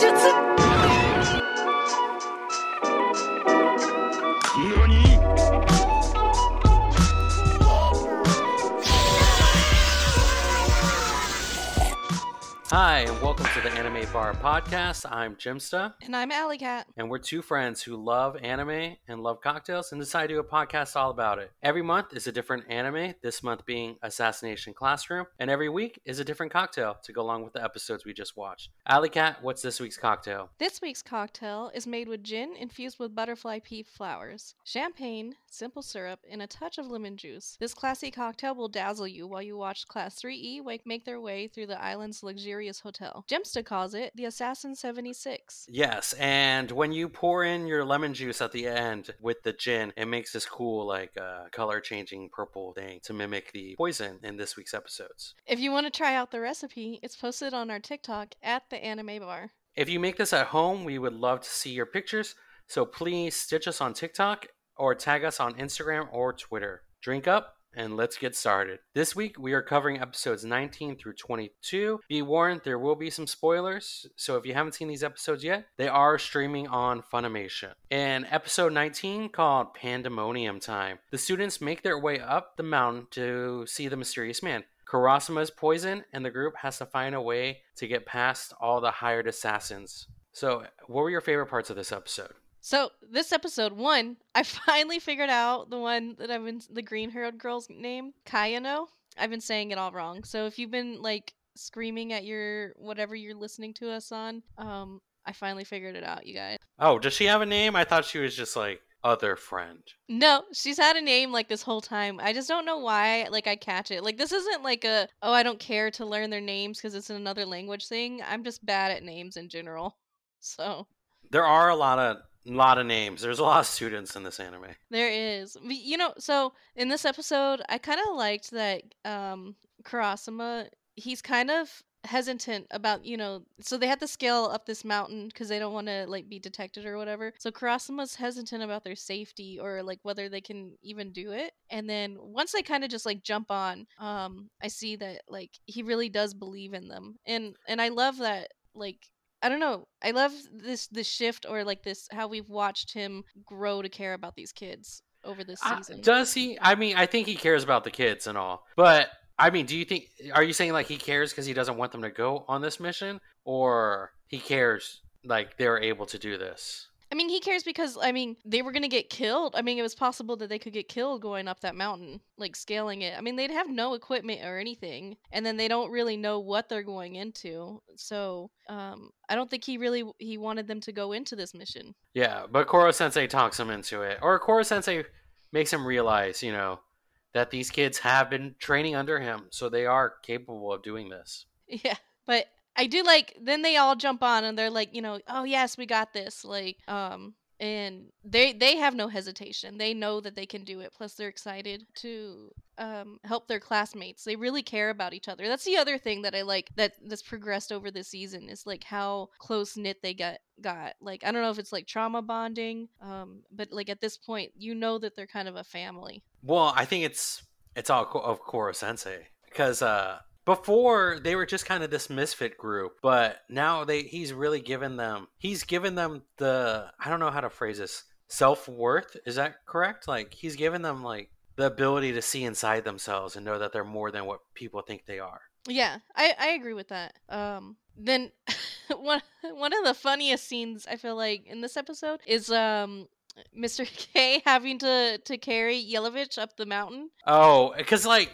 術 to the Anime Bar Podcast. I'm Jimsta, And I'm Alley Cat. and we're two friends who love anime and love cocktails and decided to do a podcast all about it. Every month is a different anime, this month being Assassination Classroom, and every week is a different cocktail to go along with the episodes we just watched. Alley Cat, what's this week's cocktail? This week's cocktail is made with gin infused with butterfly pea flowers, champagne, simple syrup, and a touch of lemon juice. This classy cocktail will dazzle you while you watch Class 3E make their way through the island's luxurious hotel. Jimsta calls it the Assassin 76. Yes, and when you pour in your lemon juice at the end with the gin, it makes this cool, like, uh, color changing purple thing to mimic the poison in this week's episodes. If you want to try out the recipe, it's posted on our TikTok at the Anime Bar. If you make this at home, we would love to see your pictures. So please stitch us on TikTok or tag us on Instagram or Twitter. Drink up and let's get started. This week we are covering episodes 19 through 22. Be warned, there will be some spoilers. So if you haven't seen these episodes yet, they are streaming on Funimation. In episode 19 called Pandemonium Time, the students make their way up the mountain to see the mysterious man. Karasuma is poisoned, and the group has to find a way to get past all the hired assassins. So, what were your favorite parts of this episode? So this episode one, I finally figured out the one that I've been the green haired girl's name, Kayano. I've been saying it all wrong. So if you've been like screaming at your whatever you're listening to us on, um, I finally figured it out, you guys. Oh, does she have a name? I thought she was just like other friend. No, she's had a name like this whole time. I just don't know why like I catch it. Like this isn't like a oh I don't care to learn their names because it's another language thing. I'm just bad at names in general. So There are a lot of lot of names. There's a lot of students in this anime. There is. You know, so in this episode, I kind of liked that um Karasuma, he's kind of hesitant about, you know, so they had to scale up this mountain because they don't want to like be detected or whatever. So Karasuma's hesitant about their safety or like whether they can even do it. And then once they kind of just like jump on, um I see that like he really does believe in them. And and I love that like I don't know. I love this this shift or like this how we've watched him grow to care about these kids over this Uh, season. does he? I mean, I think he cares about the kids and all. But I mean, do you think are you saying like he cares because he doesn't want them to go on this mission or he cares like they're able to do this? I mean, he cares because I mean they were gonna get killed. I mean, it was possible that they could get killed going up that mountain, like scaling it. I mean, they'd have no equipment or anything, and then they don't really know what they're going into. So, um, I don't think he really he wanted them to go into this mission. Yeah, but Koro Sensei talks him into it. Or Koro Sensei makes him realize, you know, that these kids have been training under him, so they are capable of doing this. Yeah, but I do like then they all jump on and they're like, you know, oh yes, we got this. Like, um, and they they have no hesitation. They know that they can do it. Plus, they're excited to um help their classmates. They really care about each other. That's the other thing that I like that that's progressed over this season is like how close knit they got got. Like I don't know if it's like trauma bonding, um, but like at this point, you know that they're kind of a family. Well, I think it's it's all of Koro Sensei because uh, before they were just kind of this misfit group, but now they he's really given them he's given them the I don't know how to phrase this self worth. Is that correct? Like he's given them like the ability to see inside themselves and know that they're more than what people think they are. Yeah, I, I agree with that. Um, then one one of the funniest scenes I feel like in this episode is um Mr. K having to to carry Yelovich up the mountain. Oh, because like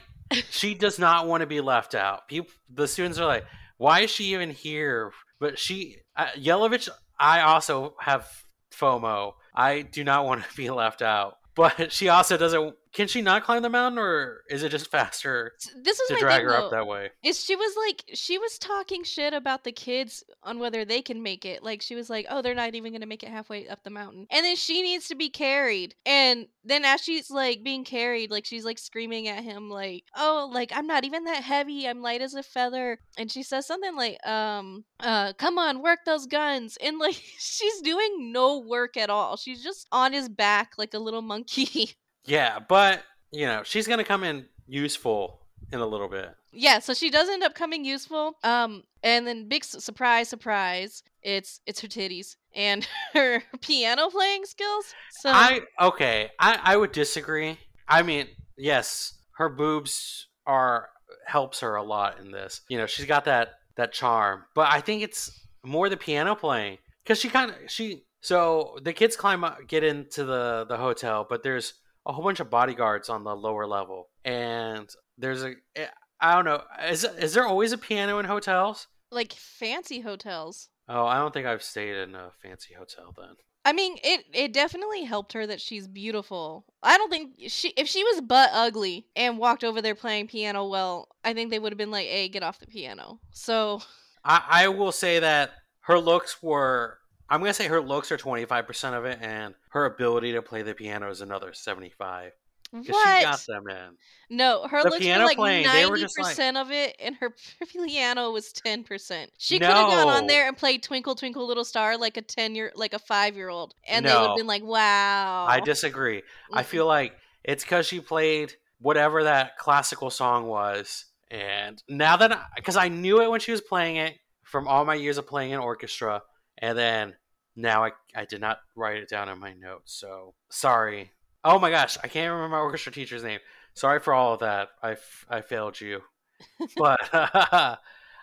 she does not want to be left out. People, the students are like, "Why is she even here?" But she, uh, Yelovich, I also have FOMO. I do not want to be left out. But she also doesn't. Can she not climb the mountain, or is it just faster This is to my drag thing, her though, up that way? is she was like she was talking shit about the kids on whether they can make it. Like she was like, "Oh, they're not even gonna make it halfway up the mountain," and then she needs to be carried. And then as she's like being carried, like she's like screaming at him, like, "Oh, like I'm not even that heavy. I'm light as a feather." And she says something like, "Um, uh, come on, work those guns." And like she's doing no work at all. She's just on his back like a little monkey. Yeah, but you know she's gonna come in useful in a little bit. Yeah, so she does end up coming useful. Um, and then big su- surprise, surprise, it's it's her titties and her piano playing skills. So I okay, I I would disagree. I mean, yes, her boobs are helps her a lot in this. You know, she's got that that charm, but I think it's more the piano playing because she kind of she. So the kids climb up, get into the the hotel, but there's a whole bunch of bodyguards on the lower level, and there's a eh, don't know is is there always a piano in hotels? like fancy hotels. Oh, I don't think I've stayed in a fancy hotel then. I mean, it it definitely helped her that she's beautiful. I don't think she if she was butt ugly and walked over there playing piano well, I think they would have been like, "Hey, get off the piano." So I, I will say that her looks were I'm gonna say her looks are 25 percent of it, and her ability to play the piano is another 75 because what? she got them in. No, her The looks were like playing, they were ninety just like- percent of it, and her piano was ten percent. She could have gone on there and played "Twinkle Twinkle Little Star" like a ten year, like a five year old, and they would have been like, "Wow." I disagree. I Mm-mm. feel like it's because she played whatever that classical song was, and now that because I, knew it when she was playing it from all my years of playing in orchestra, and then now I I did not write it down in my notes, so sorry. Oh my gosh, I can't remember my orchestra teacher's name. Sorry for all of that. I, f- I failed you, but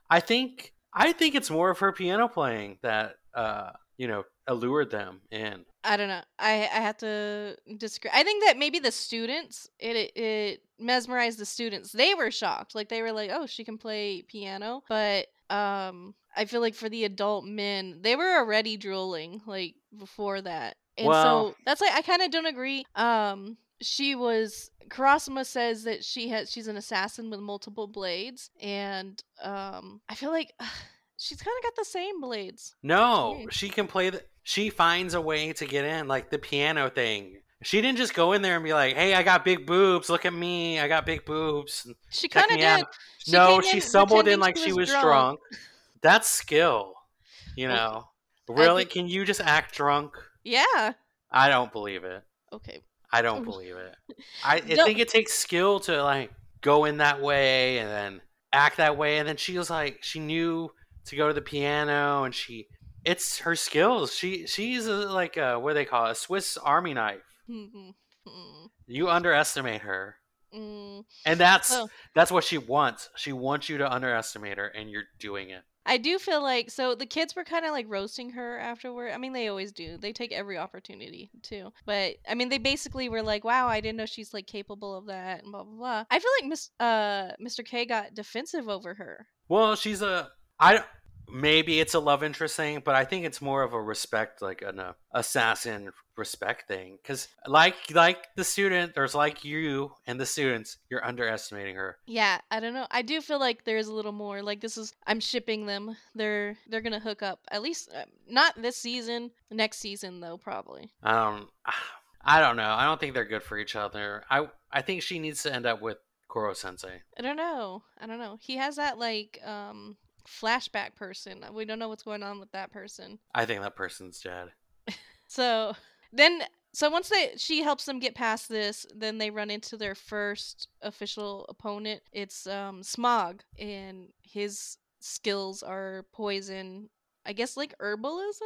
I think I think it's more of her piano playing that uh you know allured them in. I don't know. I I have to disagree. I think that maybe the students it, it it mesmerized the students. They were shocked. Like they were like, "Oh, she can play piano." But um I feel like for the adult men, they were already drooling like before that. And Well- so that's like I kind of don't agree. Um she was Karasuma says that she has she's an assassin with multiple blades and um I feel like she's kind of got the same blades. No, she can play the. She finds a way to get in, like the piano thing. She didn't just go in there and be like, "Hey, I got big boobs. Look at me. I got big boobs." She kind of did. She no, she stumbled in like she was drunk. That's skill. You Okay. know, really? think- Can you just act drunk? Yeah. I don't believe it. Okay. I don't believe it. I, I Don't- think it takes skill to like go in that way and then act that way, and then she was like, she knew to go to the piano, and she, it's her skills. She she's a, like a what do they call it, a Swiss Army knife. You underestimate her, mm. and that's Oh. that's what she wants. She wants you to underestimate her, and you're doing it. I do feel like so the kids were kind of like roasting her afterward. I mean, they always do. They take every opportunity to. But I mean, they basically were like, "Wow, I didn't know she's like capable of that," and blah blah blah. I feel like Miss uh Mr. K got defensive over her. Well, she's a I maybe it's a love interest thing, but I think it's more of a respect, like an uh, assassin respect thing. Because like like the student, there's like you and the students, you're underestimating her. Yeah, I don't know. I do feel like there's a little more. Like this is I'm shipping them. They're they're gonna hook up at least uh, not this season. Next season though, probably. Um, I don't know. I don't think they're good for each other. I I think she needs to end up with Koro Sensei. I don't know. I don't know. He has that like um flashback person. We don't know what's going on with that person. I think that person's dead. So then so once they she helps them get past this, then they run into their first official opponent. It's um Smog and his skills are poison, I guess like herbalism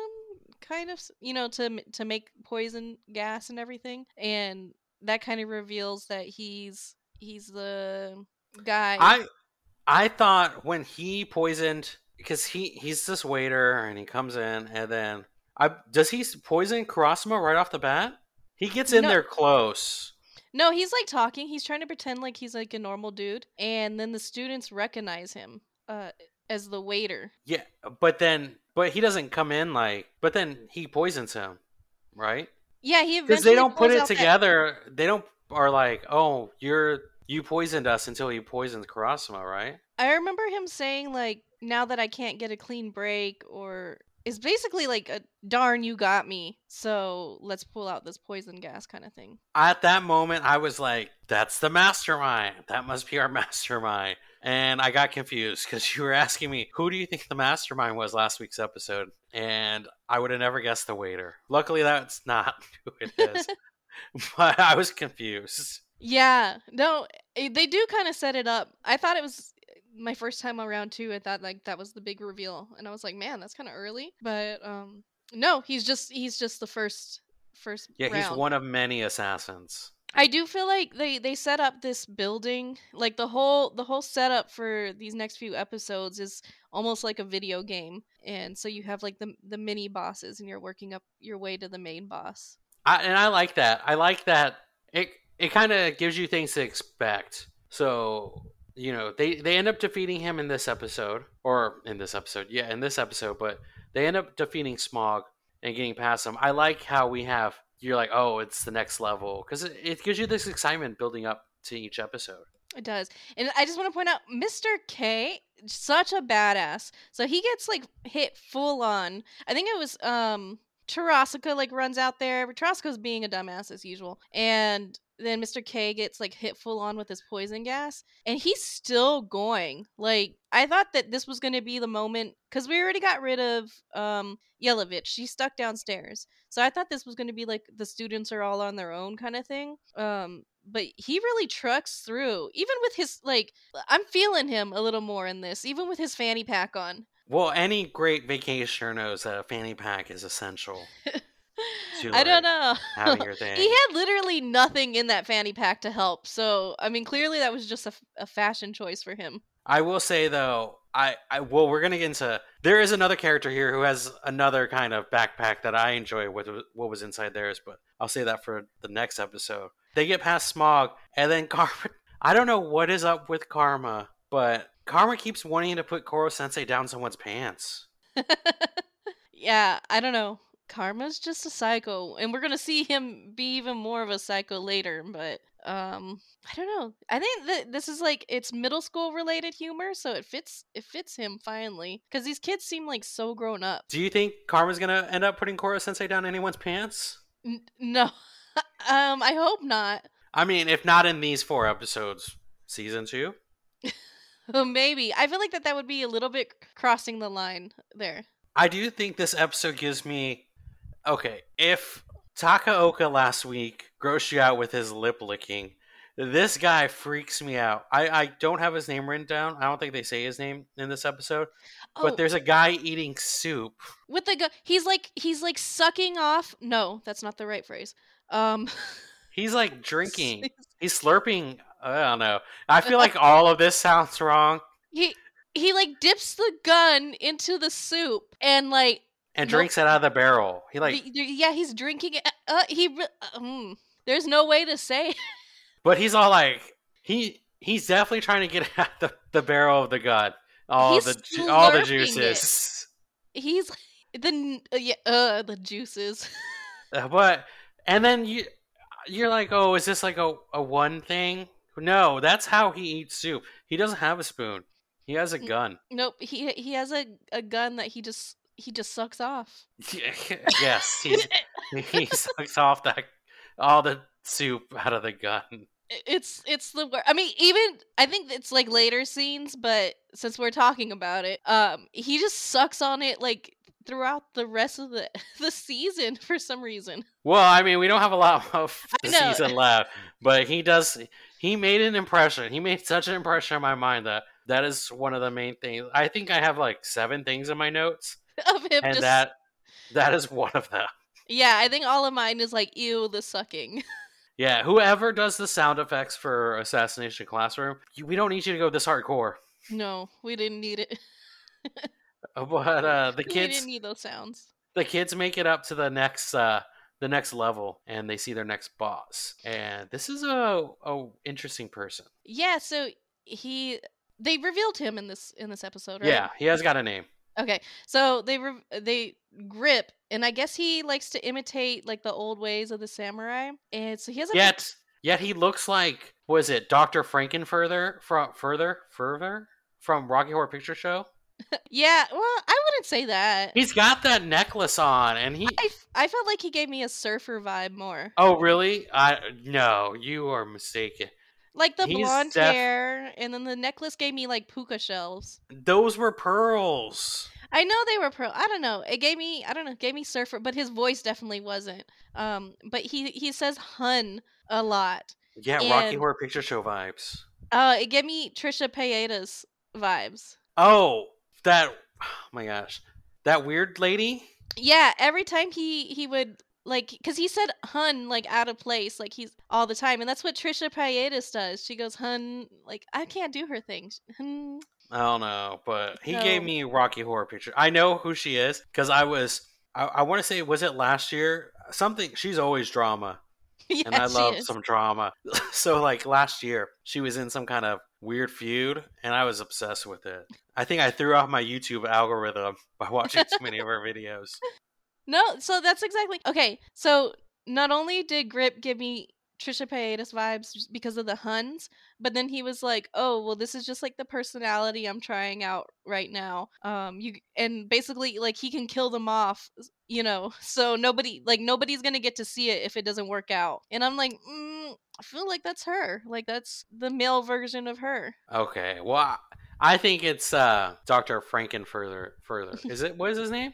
kind of, you know, to to make poison gas and everything. And that kind of reveals that he's he's the guy I I thought when he poisoned because he he's this waiter and he comes in and then I does he poison Karasuma right off the bat? He gets in No. there close. No, he's like talking. He's trying to pretend like he's like a normal dude, and then the students recognize him uh, as the waiter. Yeah, but then but he doesn't come in like but then he poisons him, right? Yeah, he Because they don't put it out that- together. They don't are like, "Oh, you're you poisoned us until he poisoned Karasuma, right?" I remember him saying like, "Now that I can't get a clean break," or it's basically like a "darn, you got me," so let's pull out this poison gas kind of thing. At that moment, I was like, "That's the mastermind. That must be our mastermind." And I got confused because you were asking me, "Who do you think the mastermind was?" Last week's episode, and I would have never guessed the waiter. Luckily, that's not who it is. but I was confused. Yeah, no, Eh, They do kind of set it up. I thought it was my first time around too. I thought like that was the big reveal, and I was like, man, that's kind of early. But um, no, he's just he's just the first first. Yeah, he's round. one of many assassins. I do feel like they they set up this building like the whole the whole setup for these next few episodes is almost like a video game, and so you have like the the mini bosses, and you're working up your way to the main boss. I, and I like that. I like that. It it kind of gives you things to expect. So you know they they end up defeating him in this episode, or in this episode, yeah, in this episode. But they end up defeating Smog and getting past him. I like how we have. You're like, oh, it's the next level because it, it gives you this excitement building up to each episode. It does. And I just want to point out Mr. K, such a badass. So he gets like hit full on. I think it was um Terasaka like runs out there. Terasaka's being a dumbass as usual. And then Mr. K gets like hit full on with his poison gas and he's still going. Like I thought that this was going to be the moment cuz we already got rid of um Yelovich. She's stuck downstairs. So I thought this was going to be like the students are all on their own kind of thing. Um but he really trucks through even with his like i'm feeling him a little more in this even with his fanny pack on Well, any great vacationer knows that a fanny pack is essential to i don't know having your thing. he had literally nothing in that fanny pack to help so i mean clearly that was just a fashion choice for him I will say though, I, I well, we're gonna get into. There is another character here who has another kind of backpack that I enjoy with what was inside theirs, but I'll say that for the next episode. They get past Smog, and then Karma. I don't know what is up with Karma, but Karma keeps wanting to put Koro Sensei down someone's pants. yeah i don't know karma's just a psycho and we're gonna see him be even more of a psycho later but um i don't know. I think that this is like it's middle school related humor so it fits it fits him finally because these kids seem like so grown up. Do you think Karma's gonna end up putting Koro Sensei down anyone's pants? N- no. Um i hope not. I mean, if not in these four episodes, season two. maybe. I feel like that that would be a little bit crossing the line there. I do think this episode gives me okay. If Takaoka last week grossed you out with his lip licking, this guy freaks me out. I, I don't have his name written down. I don't think they say his name in this episode. oh But there's a guy eating soup. with the gu- he's like he's like sucking off no that's not the right phrase um He's like drinking. He's slurping. I don't know. I feel like all of this sounds wrong. he he like dips the gun into the soup and like And Nope. drinks it out of the barrel. He like, yeah he's drinking it uh, he re- uh, mm, there's no way to say but he's all like, he he's definitely trying to get out the, the barrel of the gun. All He's the all the slurping it. juices. he's the uh, yeah uh the juices Uh, but and then you you're like, oh, is this like a, a one thing? No, that's how he eats soup. He doesn't have a spoon. He has a gun. nope he he has a, a gun that he just he just sucks off yes, he's, he sucks off that all the soup out of the gun. it's it's the I mean, even I think it's like later scenes, but since we're talking about it, um, he just sucks on it like throughout the rest of the the season for some reason. Well, I mean, we don't have a lot of the season left, but he does. He made an impression. He made such an impression on my mind that that is one of the main things. I think I have like seven things in my notes, Of him and just that that is one of them. yeah, I think all of mine is like ew the sucking. Yeah, whoever does the sound effects for Assassination Classroom, we don't need you to go this hardcore. no, we didn't need it. But uh, the we kids, didn't need those sounds. the kids make it up to the next uh, the next level, and they see their next boss. And this is a, a interesting person. Yeah, so he they revealed him in this in this episode, right? Yeah, he has got a name. Okay, so they re- they grip, and I guess he likes to imitate like the old ways of the samurai, and so he has a Yet, yet he looks like was it Doctor Frankenfurther from further further from Rocky Horror Picture Show? yeah. Well, I wouldn't say that. He's got that necklace on, and he. I, f- I felt like he gave me a surfer vibe more, Oh really? I no, you are mistaken. Like the he's blonde def- hair, and then the necklace gave me like puka shells. Those were pearls. I know they were pearl. I don't know. It gave me I don't know. Gave me surfer, but his voice definitely wasn't. Um, but he he says hun a lot, Yeah, Rocky Horror Picture Show vibes. Uh, it gave me Trisha Paytas vibes. Oh, that. Oh my gosh, that weird lady. Yeah, every time he he would like, cause he said "hun" like out of place, like he's all the time, and that's what Trisha Paytas does. She goes "hun," like I can't do her thing. Hun. I don't know, but he gave me Rocky Horror Picture. I know who she is because I was. I, I want to say, was it last year? Something. She's always drama, yeah, and I love is. some drama. so, like last year, she was in some kind of weird feud, and I was obsessed with it. I think I threw off my YouTube algorithm by watching too many of her videos. No, so that's exactly okay. So not only did Grip give me Trisha Paytas vibes because of the Huns, but then he was like, "Oh, well, this is just like the personality I'm trying out right now." Um, you and basically like he can kill them off, you know. So nobody like nobody's gonna get to see it if it doesn't work out. And I'm like, mm, I feel like that's her. Like that's the male version of her. Okay, well, I- think it's uh Dr. Frankenfurter. Further, is it? What is his name?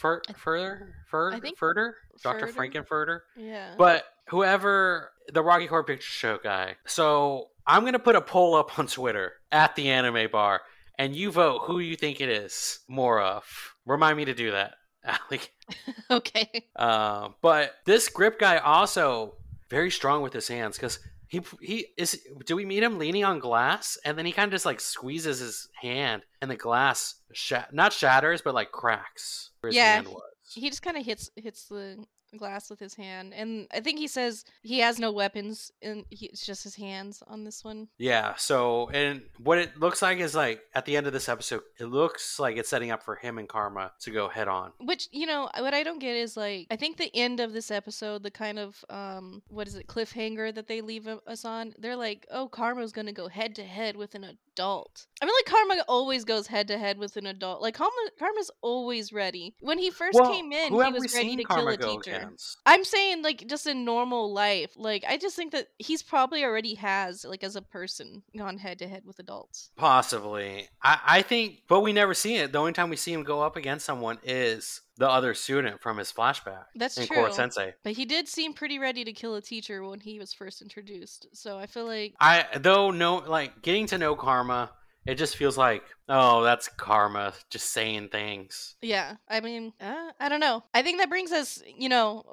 Fur, further, fur, I think further, Dr. Frankenfurter. Yeah. But whoever the Rocky Horror Picture Show guy. So I'm gonna put a poll up on Twitter at the Anime Bar, and you vote who you think it is more of. Remind me to do that, Alec. okay. Uh, but this grip guy also very strong with his hands because he he is. Do we meet him leaning on glass, and then he kind of just like squeezes his hand, and the glass sha- not shatters, but like cracks. Where his Yeah, hand was. he just kind of hits hits the glass with his hand and i think he says he has no weapons and he, it's just his hands on this one. Yeah, so and what it looks like is like at the end of this episode, it looks like it's setting up for him and Karma to go head on. which you know what i don't get is like i think the end of this episode the kind of um what is it cliffhanger that they leave us on they're like oh karma's gonna go head to head with an adult. I mean like karma always goes head to head with an adult like karma karma's always ready. When he first came in he was ready to kill a teacher I'm saying like just in normal life. Like I just think that he's probably already has like as a person gone head to head with adults. Possibly, I, I think, but we never see it. The only time we see him go up against someone is the other student from his flashback That's in true. Koro Sensei. But he did seem pretty ready to kill a teacher when he was first introduced. So I feel like I though no like getting to know Karma, it just feels like oh that's Karma just saying things. yeah, I mean, uh, I don't know. I think that brings us, you know,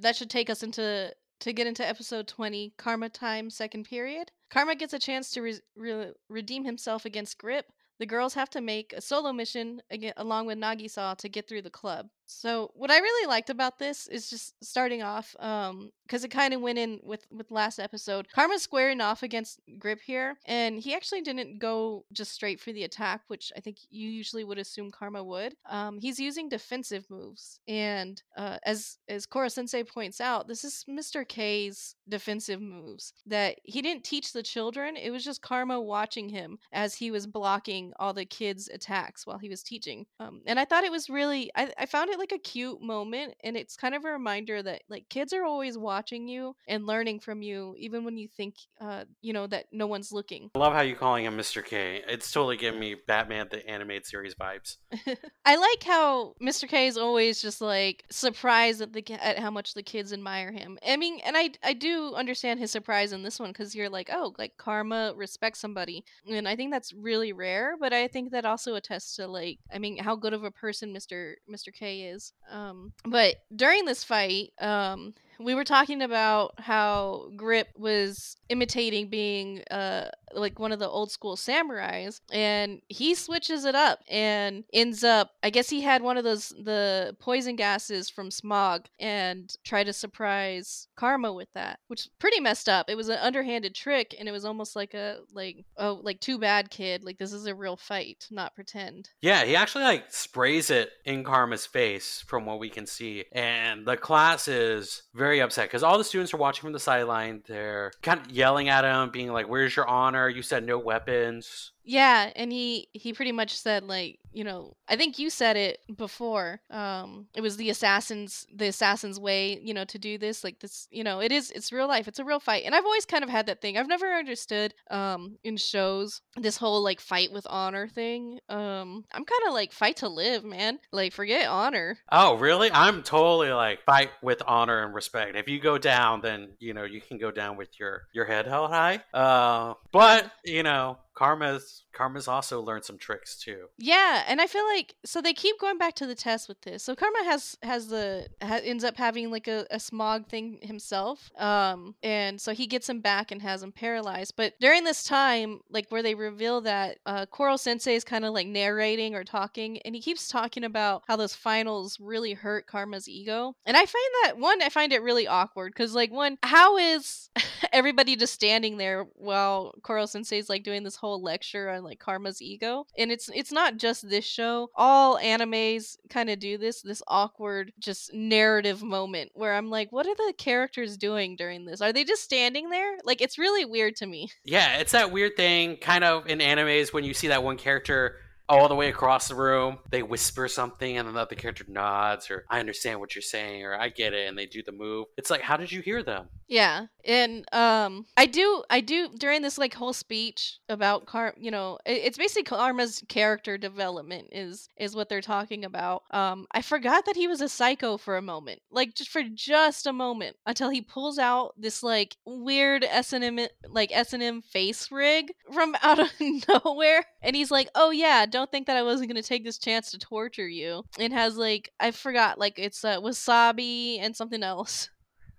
that should take us into to get into episode 20, Karma Time second period. Karma gets a chance to re- re- redeem himself against Grip. The girls have to make a solo mission again, along with Nagisa to get through the club. So what I really liked about this is just starting off, um, because it kind of went in with with last episode. Karma's squaring off against Grip here, and he actually didn't go just straight for the attack, which I think you usually would assume Karma would. Um, he's using defensive moves, and uh, as as Koro Sensei points out, this is Mr. K's defensive moves that he didn't teach the children. It was just Karma watching him as he was blocking all the kids' attacks while he was teaching. Um, and I thought it was really, I, I found it like a cute moment, and it's kind of a reminder that like kids are always watching you and learning from you, even when you think, uh, you know, that no one's looking. I love how you're calling him Mr. K. It's totally giving me Batman the animated series vibes. I like how Mr. K is always just like surprised at the at how much the kids admire him. I mean, and I I do understand his surprise in this one because you're like, oh, like Karma respects somebody, and I think that's really rare. But I think that also attests to like, I mean, how good of a person Mr. Mr. K is. Um, but during this fight, um, we were talking about how Grip was imitating being uh like one of the old school samurais and he switches it up and ends up I guess he had one of those the poison gases from smog and tried to surprise Karma with that which pretty messed up it was an underhanded trick and it was almost like a like oh like too bad kid like this is a real fight not pretend Yeah, he actually like sprays it in Karma's face from what we can see. And the class is very upset because all the students are watching from the sideline. They're kind of yelling at him, being like, Where's your honor? You said no weapons. Yeah, and he he pretty much said like, you know, I think you said it before. Um it was the assassins the assassin's way, you know, to do this like this, you know, it is it's real life. It's a real fight. And I've always kind of had that thing. I've never understood um in shows this whole like fight with honor thing. Um I'm kind of like fight to live, man. Like forget honor. Oh, really? I'm totally like fight with honor and respect. If you go down, then you know you can go down with your your head held high. Uh, but you know, Karma's Karma's also learned some tricks too. Yeah, and I feel like so they keep going back to the test with this. So Karma has has the ha, ends up having like a, a smog thing himself, um, and so he gets him back and has him paralyzed. But during this time, like where they reveal that uh, Koro Sensei is kind of like narrating or talking, and he keeps talking about how those finals really hurt Karma's ego. And I find that one, I find it really awkward because like one, how is everybody just standing there while Koro Sensei's like doing this whole lecture on like karma's ego. And it's it's not just this show. All animes kind of do this this awkward just narrative moment where i'm like what are the characters doing during this? Are they just standing there? Like it's really weird to me. Yeah, it's that weird thing kind of in animes when you see that one character all the way across the room, they whisper something and another character nods or I understand what you're saying or I get it and they do the move. It's like how did you hear them? Yeah, and um, I do, I do during this like whole speech about Car, you know, it, it's basically Karma's character development is is what they're talking about. Um, I forgot that he was a psycho for a moment, like just for just a moment, until he pulls out this like weird S and M like S and M face rig from out of nowhere, and he's like, "Oh yeah, don't think that I wasn't gonna take this chance to torture you." It has like I forgot, like it's uh, wasabi and something else.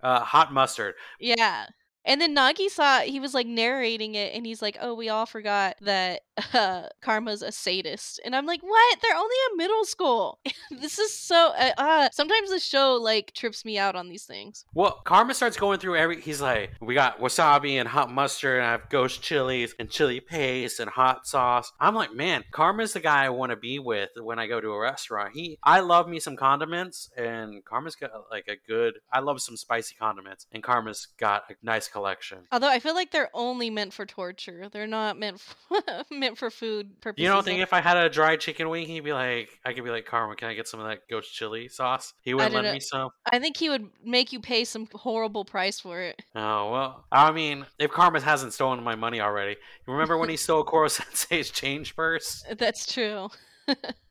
Uh, hot mustard. Yeah. And then Nagisa he was like narrating it and he's like, "Oh, we all forgot that uh, Karma's a sadist." And I'm like, "What? They're only in middle school." this is so uh, uh sometimes the show like trips me out on these things. Well, Karma starts going through every. He's like, we got wasabi and hot mustard, and I have ghost chilies and chili paste and hot sauce. I'm like, man, Karma's the guy I want to be with when I go to a restaurant. He, I love me some condiments, and Karma's got like a good. I love some spicy condiments, and Karma's got a nice collection. Although I feel like they're only meant for torture. They're not meant for, meant for food purposes. You don't think if I had a dry chicken wing, he'd be like, I could be like, Karma, can I get some of that ghost chili sauce? He wouldn't lend know. me some. I think he would make you pay some horrible price for it. Oh well, I mean, if Karma hasn't stolen my money already, you remember when he stole Koro Sensei's change purse? That's true.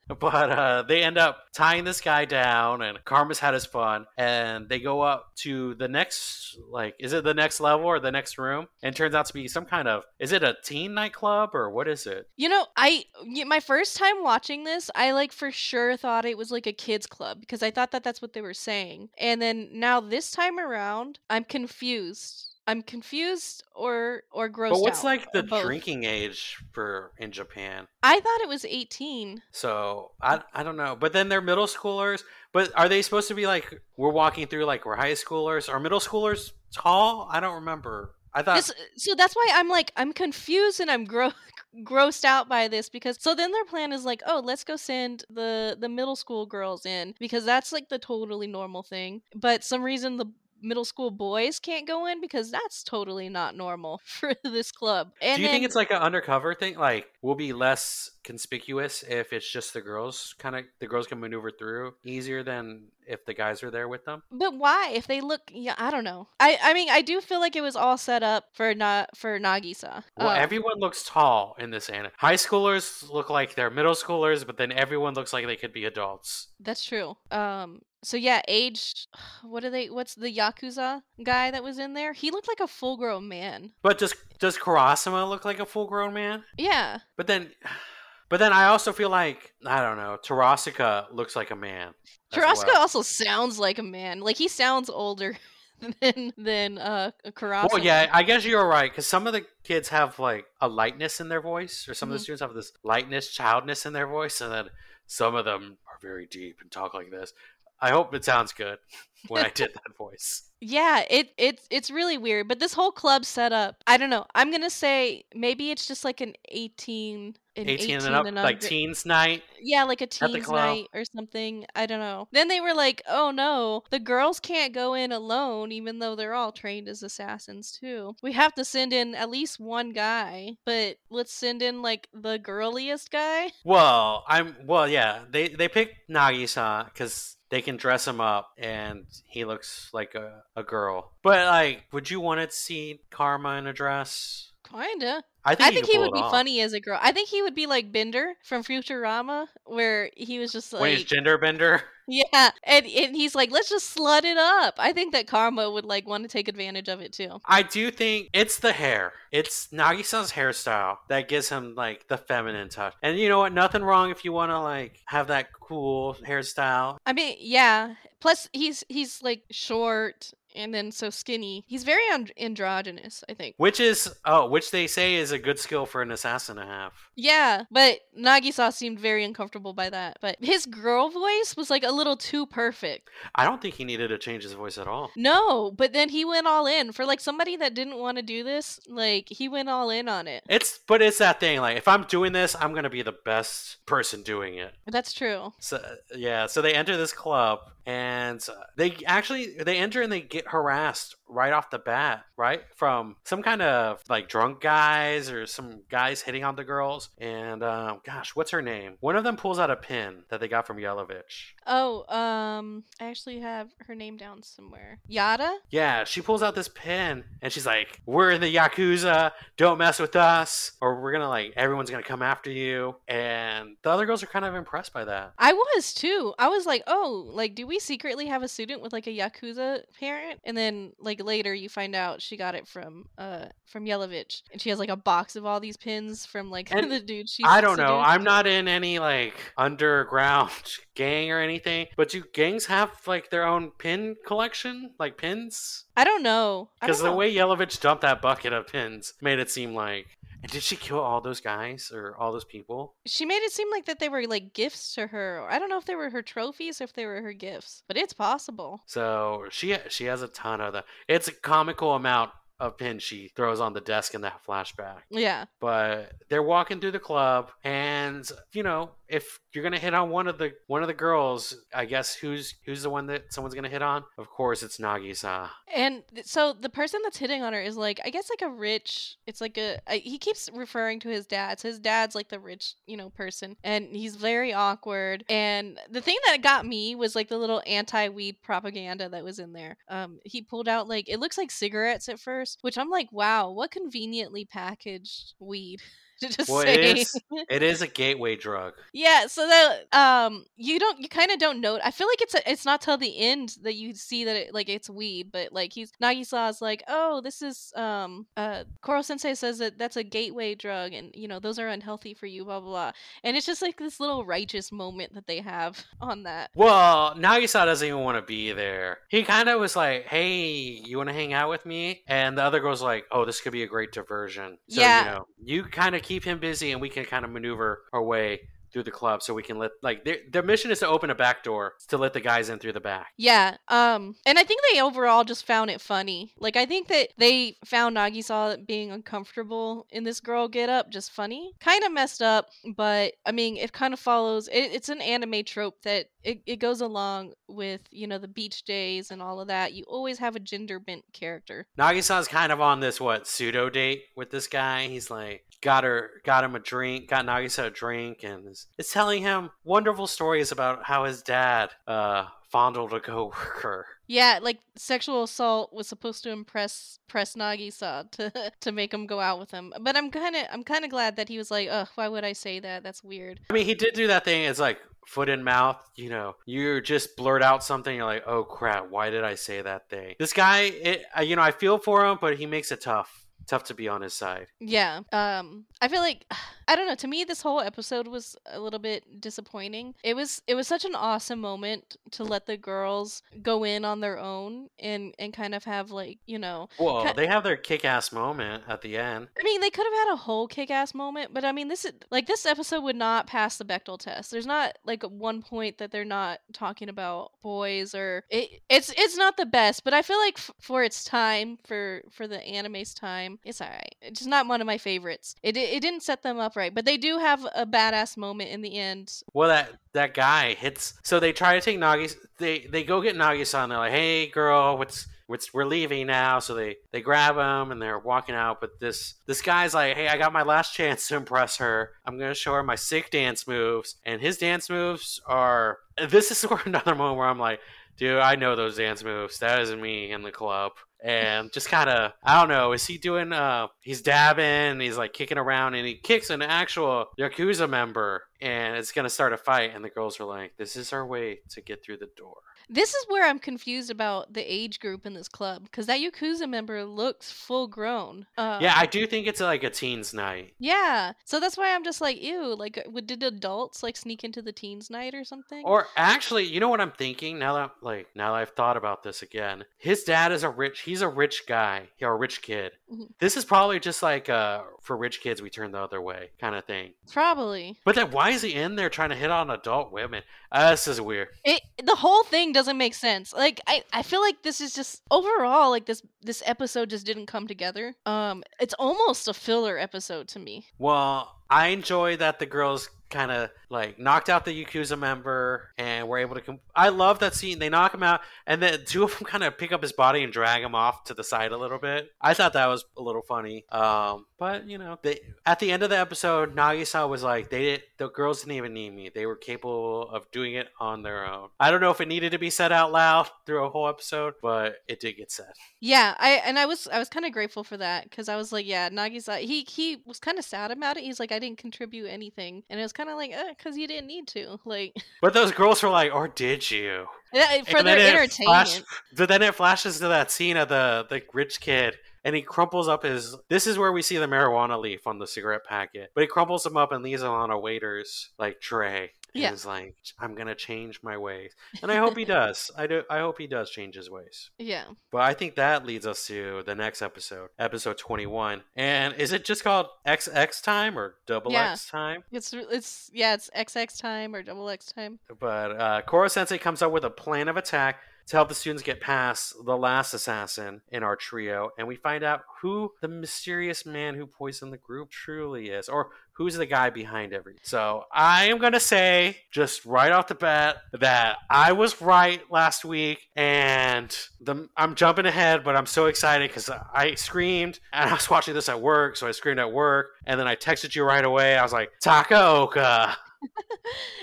But uh, they end up tying this guy down, and Karma's had his fun, and they go up to the next, like, is it the next level or the next room? And turns out to be some kind of, is it a teen nightclub or what is it? You know, I my first time watching this, I like for sure thought it was like a kids club because I thought that that's what they were saying. And then now this time around, I'm confused. I'm confused or or grossed out. But what's out, like the drinking age for in Japan? I thought it was 18. So I I don't know. But then they're middle schoolers. But are they supposed to be like we're walking through like we're high schoolers? Are middle schoolers tall? I don't remember. I thought This, so that's why I'm like I'm confused and I'm gro- grossed out by this because so then their plan is like oh let's go send the the middle school girls in because that's like the totally normal thing but some reason the middle school boys can't go in because that's totally not normal for this club and Do you think it's like an undercover thing? Like, we'll be less conspicuous if it's just the girls kind of the girls can maneuver through easier than if the guys are there with them? but why if they look yeah i don't know i i mean i do feel like it was all set up for not for nagisa Well, Uh, everyone looks tall in this anime. High schoolers look like they're middle schoolers, but then everyone looks like they could be adults. That's true. Um so yeah, age what are they what's the Yakuza guy that was in there? He looked like a full grown man. But does does Karasuma look like a full grown man? Yeah. But then, but then I also feel like I don't know. Terasaka looks like a man. as Terasaka well. also sounds like a man. Like he sounds older than than uh Karasuma. Well, yeah, I guess you're right because some of the kids have like a lightness in their voice, or some of the Mhm. students have this lightness, childness in their voice, and then some of them are very deep and talk like this. I hope it sounds good when I did that voice. Yeah, it it's it's really weird. But this whole club setup, I don't know. I'm gonna say maybe it's just like an 18 an 18, and up, like teens night. Yeah, like a teens night or something. I don't know. Then they were like, "Oh no, the girls can't go in alone, even though they're all trained as assassins too. We have to send in at least one guy, but let's send in like the girliest guy." Well, I'm well, yeah. They they picked Nagisa because they can dress him up and he looks like a, a girl. But like, would you want to see Karma in a dress? Kinda. I think, I think he would be off. funny as a girl. I think he would be like Bender from Futurama, where he was just when he's like, gender bender. yeah, and, and he's like, let's just slut it up. I think that Karma would like want to take advantage of it too. I do think it's the hair. It's Nagisa's hairstyle that gives him like the feminine touch. And you know what? Nothing wrong if you want to like have that cool hairstyle. I mean, yeah. Plus, he's he's like short and then so skinny. He's very and- androgynous, I think. Which is oh, which they say is a good skill for an assassin to have. Yeah, but Nagisa seemed very uncomfortable by that. But his girl voice was like a little too perfect. I don't think he needed to change his voice at all. No, but then he went all in for like somebody that didn't want to do this. Like he went all in on it. It's but it's that thing like if I'm doing this, I'm gonna be the best person doing it. That's true. So yeah, so they enter this club and uh, they actually they enter and they get harassed right off the bat, right? From some kind of like drunk guys or some guys hitting on the girls. And uh, gosh, what's her name? One of them pulls out a pin that they got from Yelovich. Oh, um, I actually have her name down somewhere. Yada? Yeah, she pulls out this pin and she's like, "We're in the yakuza. Don't mess with us, or we're gonna like everyone's gonna come after you." And the other girls are kind of impressed by that. I was too. I was like, oh, like, do we secretly have a student with like a yakuza parent? And then like later you find out she got it from uh from Yelovich, and she has like a box of all these pins from like And the dude she. I don't know. seduced. I'm not in any like underground gang or anything. But do gangs have like their own pin collection, like pins? I don't know. Because the know. way Yelovich dumped that bucket of pins made it seem like. And did she kill all those guys or all those people? she made it seem like that they were like gifts to her. I don't know if they were her trophies or if they were her gifts, but it's possible. So she she has a ton of them. It's a comical amount of pin she throws on the desk in that flashback. Yeah. But they're walking through the club, and you know, if you're gonna hit on one of the one of the girls, I guess who's who's the one that someone's gonna hit on? Of course, it's Nagisa. And so the person that's hitting on her is like, I guess like a rich. It's like a he keeps referring to his dad. So his dad's like the rich, you know, person, and he's very awkward. And the thing that got me was like the little anti-weed propaganda that was in there. Um, he pulled out like it looks like cigarettes at first, which I'm like, wow, what conveniently packaged weed. To just Well, say. it is it is a gateway drug. Yeah, so that um you don't you kind of don't know. I feel like it's a, it's not till the end that you see that it like it's weed, but like he's Nagisa's like, "Oh, this is um uh Koro Sensei says that that's a gateway drug and you know, those are unhealthy for you, blah blah blah." And it's just like this little righteous moment that they have on that. Well, Nagisa doesn't even want to be there. He kind of was like, "Hey, you want to hang out with me?" And the other girl's like, "Oh, this could be a great diversion." So, Yeah. you know, you kind of keep him busy, and we can kind of maneuver our way through the club, so we can let like their their mission is to open a back door to let the guys in through the back. Yeah, um, and I think they overall just found it funny. Like, I think that they found Nagisa being uncomfortable in this girl get up just funny. Kind of messed up, but I mean, it kind of follows. It, it's an anime trope that it, it goes along with, you know, the beach days and all of that. You always have a gender bent character. Nagisa's kind of on this what pseudo date with this guy. He's like got her, got him a drink, got Nagisa a drink, and is, is telling him wonderful stories about how his dad uh fondled a coworker. Yeah, like sexual assault was supposed to impress press Nagisa to to make him go out with him. But I'm kind of I'm kind of glad that he was like, "Ugh, why would I say that? That's weird." I mean, he did do that thing. It's like foot in mouth. You know, you just blurt out something. You're like, oh crap, why did I say that thing? This guy, it, you know, I feel for him, but he makes it tough. Tough to be on his side. Yeah. Um I feel like I don't know, to me this whole episode was a little bit disappointing. It was it was such an awesome moment to let the girls go in on their own and and kind of have like, you know, Well, ki- they have their kick-ass moment at the end. I mean, they could have had a whole kick-ass moment, but I mean, this is like this episode would not pass the Bechdel test. There's not like one point that they're not talking about boys or it, it's it's not the best, but I feel like f- for its time for for the anime's time, Mm-hmm. it's alright. It's just not one of my favorites. It di- it didn't set them up right, but they do have a badass moment in the end. Well, that that guy hits. So they try to take Nagi. They they go get Nagi-san. They're like, "Hey, girl, what's what's we're leaving now." So they they grab him and they're walking out. But this this guy's like, "Hey, I got my last chance to impress her. I'm gonna show her my sick dance moves." And his dance moves are. This is another moment where I'm like, "Dude, I know those dance moves. That isn't me in the club." And just kind of I don't know. Is he doing? Uh, he's dabbing. He's like kicking around, and he kicks an actual yakuza member, and it's gonna start a fight. And the girls are like, "This is our way to get through the door." This is where I'm confused about the age group in this club because that Yakuza member looks full grown. Uh, yeah, I do think it's like a teens night. Yeah, so that's why I'm just like, ew. Like, uh, did adults like sneak into the teens' night or something? Or actually, you know what I'm thinking now that like now that I've thought about this again. His dad is a rich. He's a rich guy. Or a rich kid. Mhm. This is probably just like uh for rich kids we turn the other way kind of thing. Probably. But then why is he in there trying to hit on adult women? Uh, this is weird. It the whole thing doesn't make sense. Like, I I feel like this is just overall like this this episode just didn't come together. Um, it's almost a filler episode to me. Well, I enjoy that the girls kind of like knocked out the Yakuza member and were able to. Com- I love that scene. They knock him out, and then two of them kind of pick up his body and drag him off to the side a little bit. I thought that was a little funny. Um, but you know, they at the end of the episode, Nagisa was like, "They did. The girls didn't even need me. They were capable of doing it on their own." I don't know if it needed to be said out loud through a whole episode, but it did get said. Yeah, I and I was I was kind of grateful for that because I was like, yeah, Nagisa. He he was kind of sad about it. He's like, I didn't contribute anything, and it was kind of like, uh, because you didn't need to. Like, But those girls were like, "Or did you?" yeah, eh, for And their entertainment. flash- but then it flashes to that scene of the the rich kid, and he crumples up his. This is where we see the marijuana leaf on the cigarette packet, but he crumples them up and leaves them on a waiter's like tray. Yeah. is like, I'm gonna change my ways, and I hope he does. I do. I hope he does change his ways. Yeah. But I think that leads us to the next episode, episode 21. And is it just called XX time or double Yeah. X time? It's it's yeah, it's XX time or double X time. But uh, Koro Sensei comes up with a plan of attack to help the students get past the last assassin in our trio, and we find out who the mysterious man who poisoned the group truly is, or who's the guy behind everything. So I am gonna say, just right off the bat, that I was right last week, and the I'm jumping ahead, but I'm so excited because I screamed, and I was watching this at work, so I screamed at work, and then I texted you right away. I was like, Takaoka.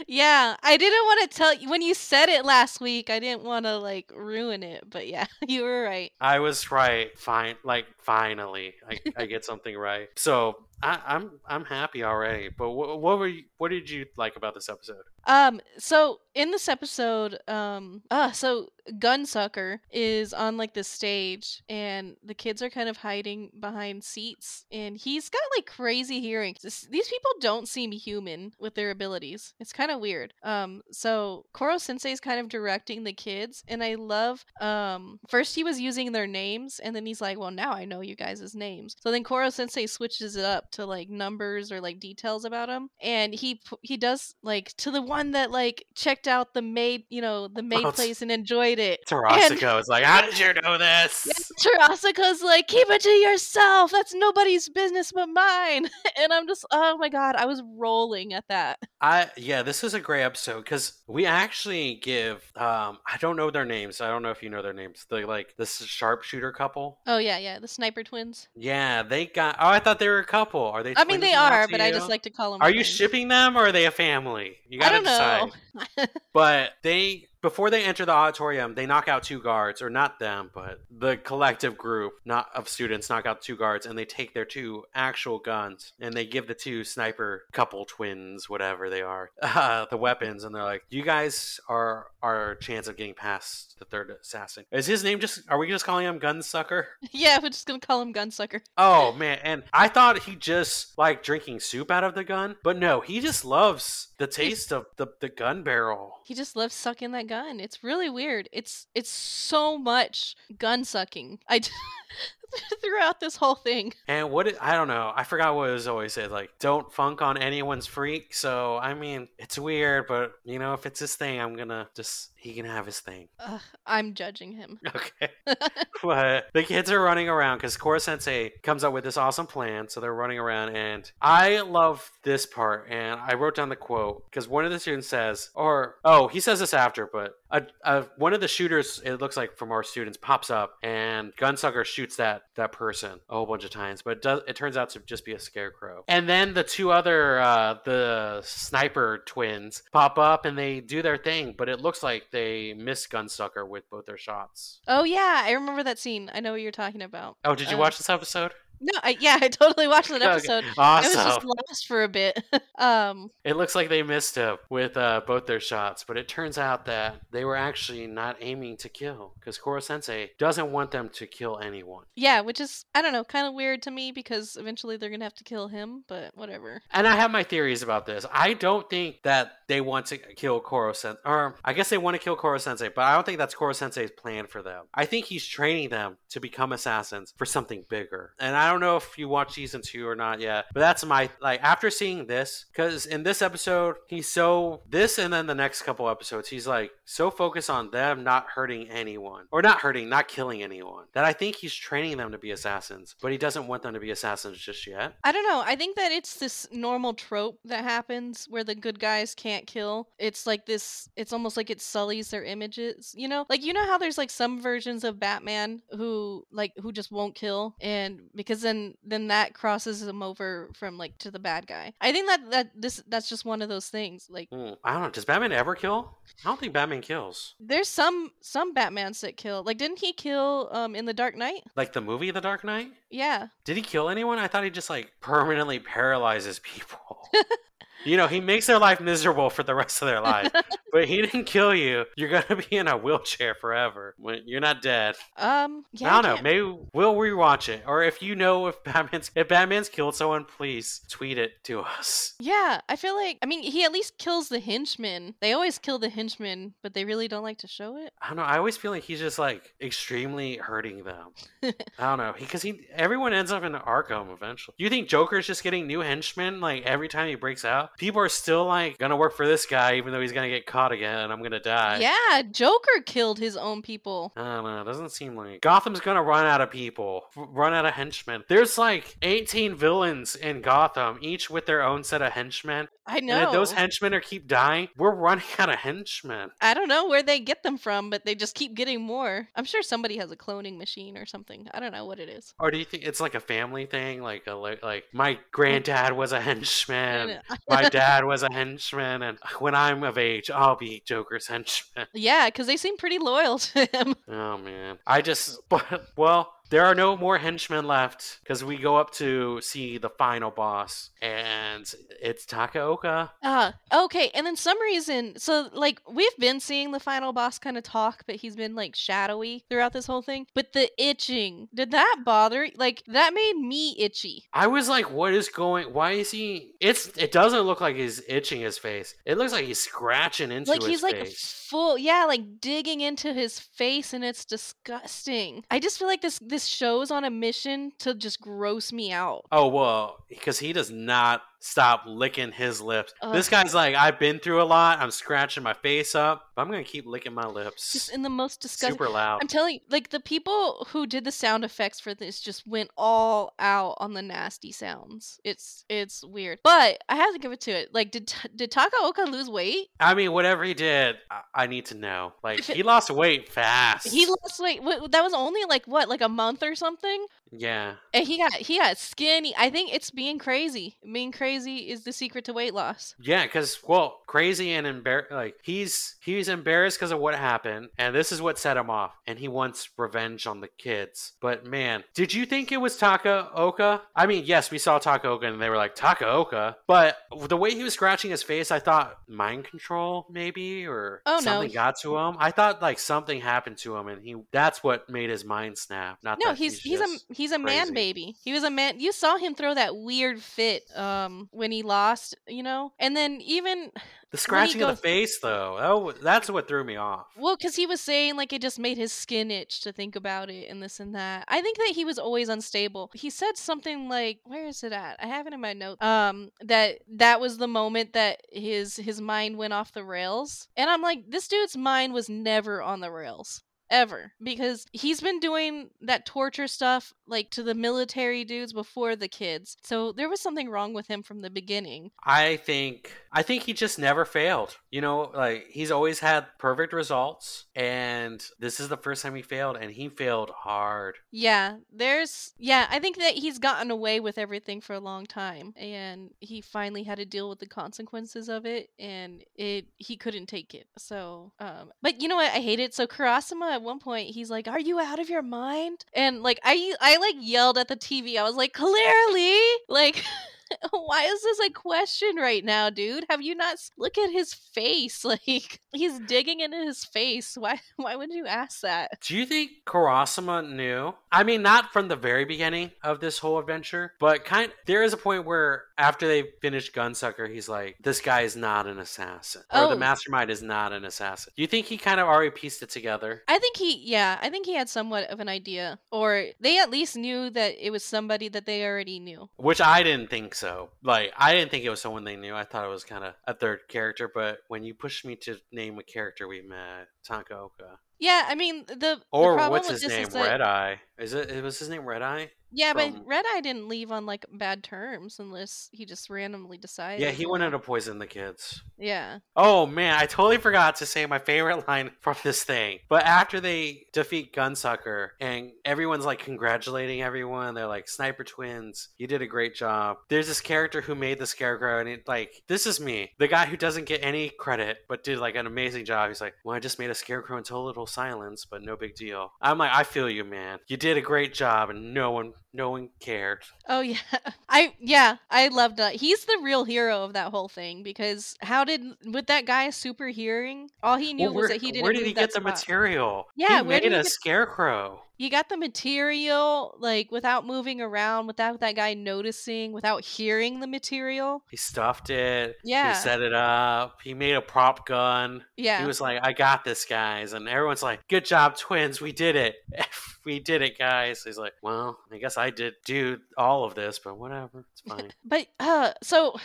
Yeah, I didn't want to tell you when you said it last week. I didn't want to like ruin it, but yeah, you were right. I was right. Fine, like finally, I, I get something right. So I, I'm I'm happy already. But wh- what were you, what did you like about this episode? Um, so in this episode, um, uh, so Gunsucker is on like the stage, and the kids are kind of hiding behind seats, and he's got like crazy hearing. This- These people don't seem human with their abilities. It's kind of weird. Um, so Koro Sensei is kind of directing the kids, and I love. Um, first he was using their names, and then he's like, "Well, now I know you guys' names." So then Koro Sensei switches it up to like numbers or like details about them, and he he does like to the one that like checked out the maid, you know, the maid Oh, it's- place and enjoyed it. Terasaka is like, how did you know this? Terasaka's like, keep it to yourself. That's nobody's business but mine. and I'm just, oh my god, I was rolling at that. I yeah, this is a great episode because we actually give um I don't know their names. I don't know if you know their names. They like this sharpshooter couple. Oh yeah, yeah, the sniper twins. Yeah, they got. Oh, I thought they were a couple. Are they? I mean, they are, but I just like to call them. Are you shipping them or are they a family? You I gotta don't decide. But they before they enter the auditorium, they knock out two guards, or not them, but the collective group not of students knock out two guards, and they take their two actual guns and they give the two sniper couple twins, whatever they are, uh, the weapons, and they're like, "You guys are our chance of getting past the third assassin." Is his name just? Are we just calling him Gunsucker? Yeah, we're just gonna call him Gunsucker. Oh man, and I thought he just like drinking soup out of the gun, but no, he just loves the taste of the, the gun barrel. He just loves sucking that gun. It's really weird. It's it's so much gun sucking. I throughout this whole thing. And what it, I don't know, I forgot what it was always said. Like, don't funk on anyone's freak. So I mean, it's weird, but you know, if it's this thing, I'm gonna just he can have his thing. Ugh, I'm judging him. Okay. but the kids are running around because Koro Sensei comes up with this awesome plan. So they're running around, and I love this part. And I wrote down the quote because one of the students says, or oh, he says this after, but a, a, one of the shooters, it looks like from our students, pops up, and Gunsucker shoots that that person a whole bunch of times, but it does it turns out to just be a scarecrow. And then the two other uh, the sniper twins pop up and they do their thing, but it looks like they miss Gunsucker with both their shots. Oh yeah, I remember that scene. I know what you're talking about. Oh, did you Uh, watch this episode? No, I, yeah, I totally watched that Okay, episode. I was just lost for a bit. um, It looks like they missed him with uh, both their shots, but it turns out that they were actually not aiming to kill because Koro Sensei doesn't want them to kill anyone. yeah, which is I don't know, kind of weird to me because eventually they're gonna have to kill him. But whatever. And I have my theories about this. I don't think that they want to kill Koro Sensei, or I guess they want to kill Koro Sensei, but I don't think that's Koro Sensei's plan for them. I think he's training them to become assassins for something bigger. And I don't know if you watched season two or not yet, but that's my like after seeing this, because in this episode he's so this and then the next couple episodes he's like so focused on them not hurting anyone or not hurting, not killing anyone that I think he's training them to be assassins, but he doesn't want them to be assassins just yet. I don't know. I think that it's this normal trope that happens where the good guys can't kill. It's like this. It's almost like it sullies their images. You know, like you know how there's like some versions of Batman who like who just won't kill, and because then then that crosses him over from like to the bad guy. I think that that this that's just one of those things. Like Hmm, I don't know. Does Batman ever kill? I don't think Batman kills. there's some some Batmans that kill. Like didn't he kill um in the Dark Knight? Like the movie The Dark Knight? Yeah. Did he kill anyone? I thought he just like permanently paralyzes people. you know, he makes their life miserable for the rest of their life. but he didn't kill you. You're gonna be in a wheelchair forever. When you're not dead. Um. Yeah. I don't know. Maybe we'll rewatch it. Or if you know if Batman's if Batman's killed someone, please tweet it to us. Yeah, I feel like I mean he at least kills the henchmen. They always kill the henchmen, but they really don't like to show it. I don't know. I always feel like he's just like extremely hurting them. I don't know because he everyone ends up in Arkham eventually. You think Joker's just getting new henchmen like every time he breaks out? People are still like gonna work for this guy even though he's gonna get caught again and I'm gonna die. yeah, Joker killed his own people. I don't know. It doesn't seem like Gotham's gonna run out of people, run out of henchmen. There's like 18 villains in Gotham, each with their own set of henchmen. I know. those henchmen are keep dying, we're running out of henchmen. I don't know where they get them from, but they just keep getting more. I'm sure somebody has a cloning machine or something. I don't know what it is. Or do you think it's like a family thing? Like a like, like my granddad was a henchman. my dad was a henchman, and when I'm of age, I'll be Joker's henchman. yeah, because they seem pretty loyal to him. Oh man, I just but well, there are no more henchmen left because we go up to see the final boss, and it's Takaoka. Ah, okay. And then some reason, so like we've been seeing the final boss kind of talk, but he's been like shadowy throughout this whole thing. But the itching, did that bother? Like that made me itchy. I was like, what is going? Why is he? It's it doesn't look like he's itching his face. It looks like he's scratching into his face. like he's like full, yeah, like digging into his face, and it's disgusting. I just feel like this this show's on a mission to just gross me out. Oh well, because he does not stop licking his lips. This guy's like, I've been through a lot. I'm scratching my face up, but I'm gonna keep licking my lips. Just in the most disgusting. Super loud. I'm telling you, like the people who did the sound effects for this just went all out on the nasty sounds. It's it's weird, but I have to give it to it. Like, did did Takaoka lose weight? I mean, whatever he did, I, I need to know. Like, it- he lost weight fast. He lost weight. That was only like what, like a month or something. Yeah. And he got he got skinny. I think it's being crazy. Being crazy is the secret to weight loss. Yeah, because well, crazy and embar like he's he's embarrassed because of what happened, and this is what set him off, and he wants revenge on the kids. But man, did you think it was Takaoka? I mean, yes, we saw Takaoka, and they were like Takaoka, but the way he was scratching his face, I thought mind control maybe, or Oh, no. something got to him. I thought like something happened to him, and he that's what made his mind snap. Not No, he's he's a just- he's a man baby. He was a man. You saw him throw that weird fit um when he lost, you know. And then even the scratching of the face though. Wa- that's what threw me off. well, because he was saying like it just made his skin itch to think about it and this and that. I think that he was always unstable. He said something like, "Where is it at? I have it in my notes." Um, that that was the moment that his his mind went off the rails, and I'm like, this dude's mind was never on the rails. Ever because he's been doing that torture stuff like to the military dudes before the kids. So there was something wrong with him from the beginning. I think I think he just never failed. You know, like he's always had perfect results and this is the first time he failed and he failed hard. Yeah, there's yeah, I think that he's gotten away with everything for a long time and he finally had to deal with the consequences of it and it he couldn't take it. So, um but you know what? I hate it. So Karasuma at one point he's like, "Are you out of your mind?" And like I I like yelled at the TV. I was like, "Clearly!" Like why is this a question right now, dude? Have you not look at his face? Like he's digging into his face. Why why would you ask that? Do you think Karasuma knew? I mean, not from the very beginning of this whole adventure, but kind there is a point where after they finish Gunsucker, he's like, "This guy is not an assassin, or Oh. the mastermind is not an assassin." Do you think he kind of already pieced it together? I think he, yeah, I think he had somewhat of an idea, or they at least knew that it was somebody that they already knew. Which I didn't think so. Like, I didn't think it was someone they knew. I thought it was kind of a third character. But when you pushed me to name a character we met, Takaoka, Yeah, I mean the the or problem what's his name, that- Red Eye? Is it? it Was his name Red Eye? Yeah, from- but Red Eye didn't leave on like bad terms unless he just randomly decided. Yeah, he wanted to poison the kids. Yeah, Oh man, I totally forgot to say my favorite line from this thing. But after they defeat Gunsucker and everyone's like congratulating everyone, they're like sniper twins, you did a great job. There's this character who made the scarecrow and it like this is me. The guy who doesn't get any credit but did like an amazing job. He's like, Well, I just made a scarecrow in total silence, but no big deal. I'm like, I feel you, man. You did a great job and no one no one cared. Oh yeah, I yeah I loved that. He's the real hero of that whole thing because how did with that guy super hearing? All he knew Well, was that he didn't. where did he get the spot. material? Yeah, he where did made he a get- scarecrow. He got the material like without moving around, without that guy noticing, without hearing the material. He stuffed it. Yeah. He set it up. He made a prop gun. Yeah, He was like, I got this, guys. And everyone's like, good job, twins. We did it. we did it, guys. He's like, well, I guess I did do all of this, but whatever. It's fine. but uh, so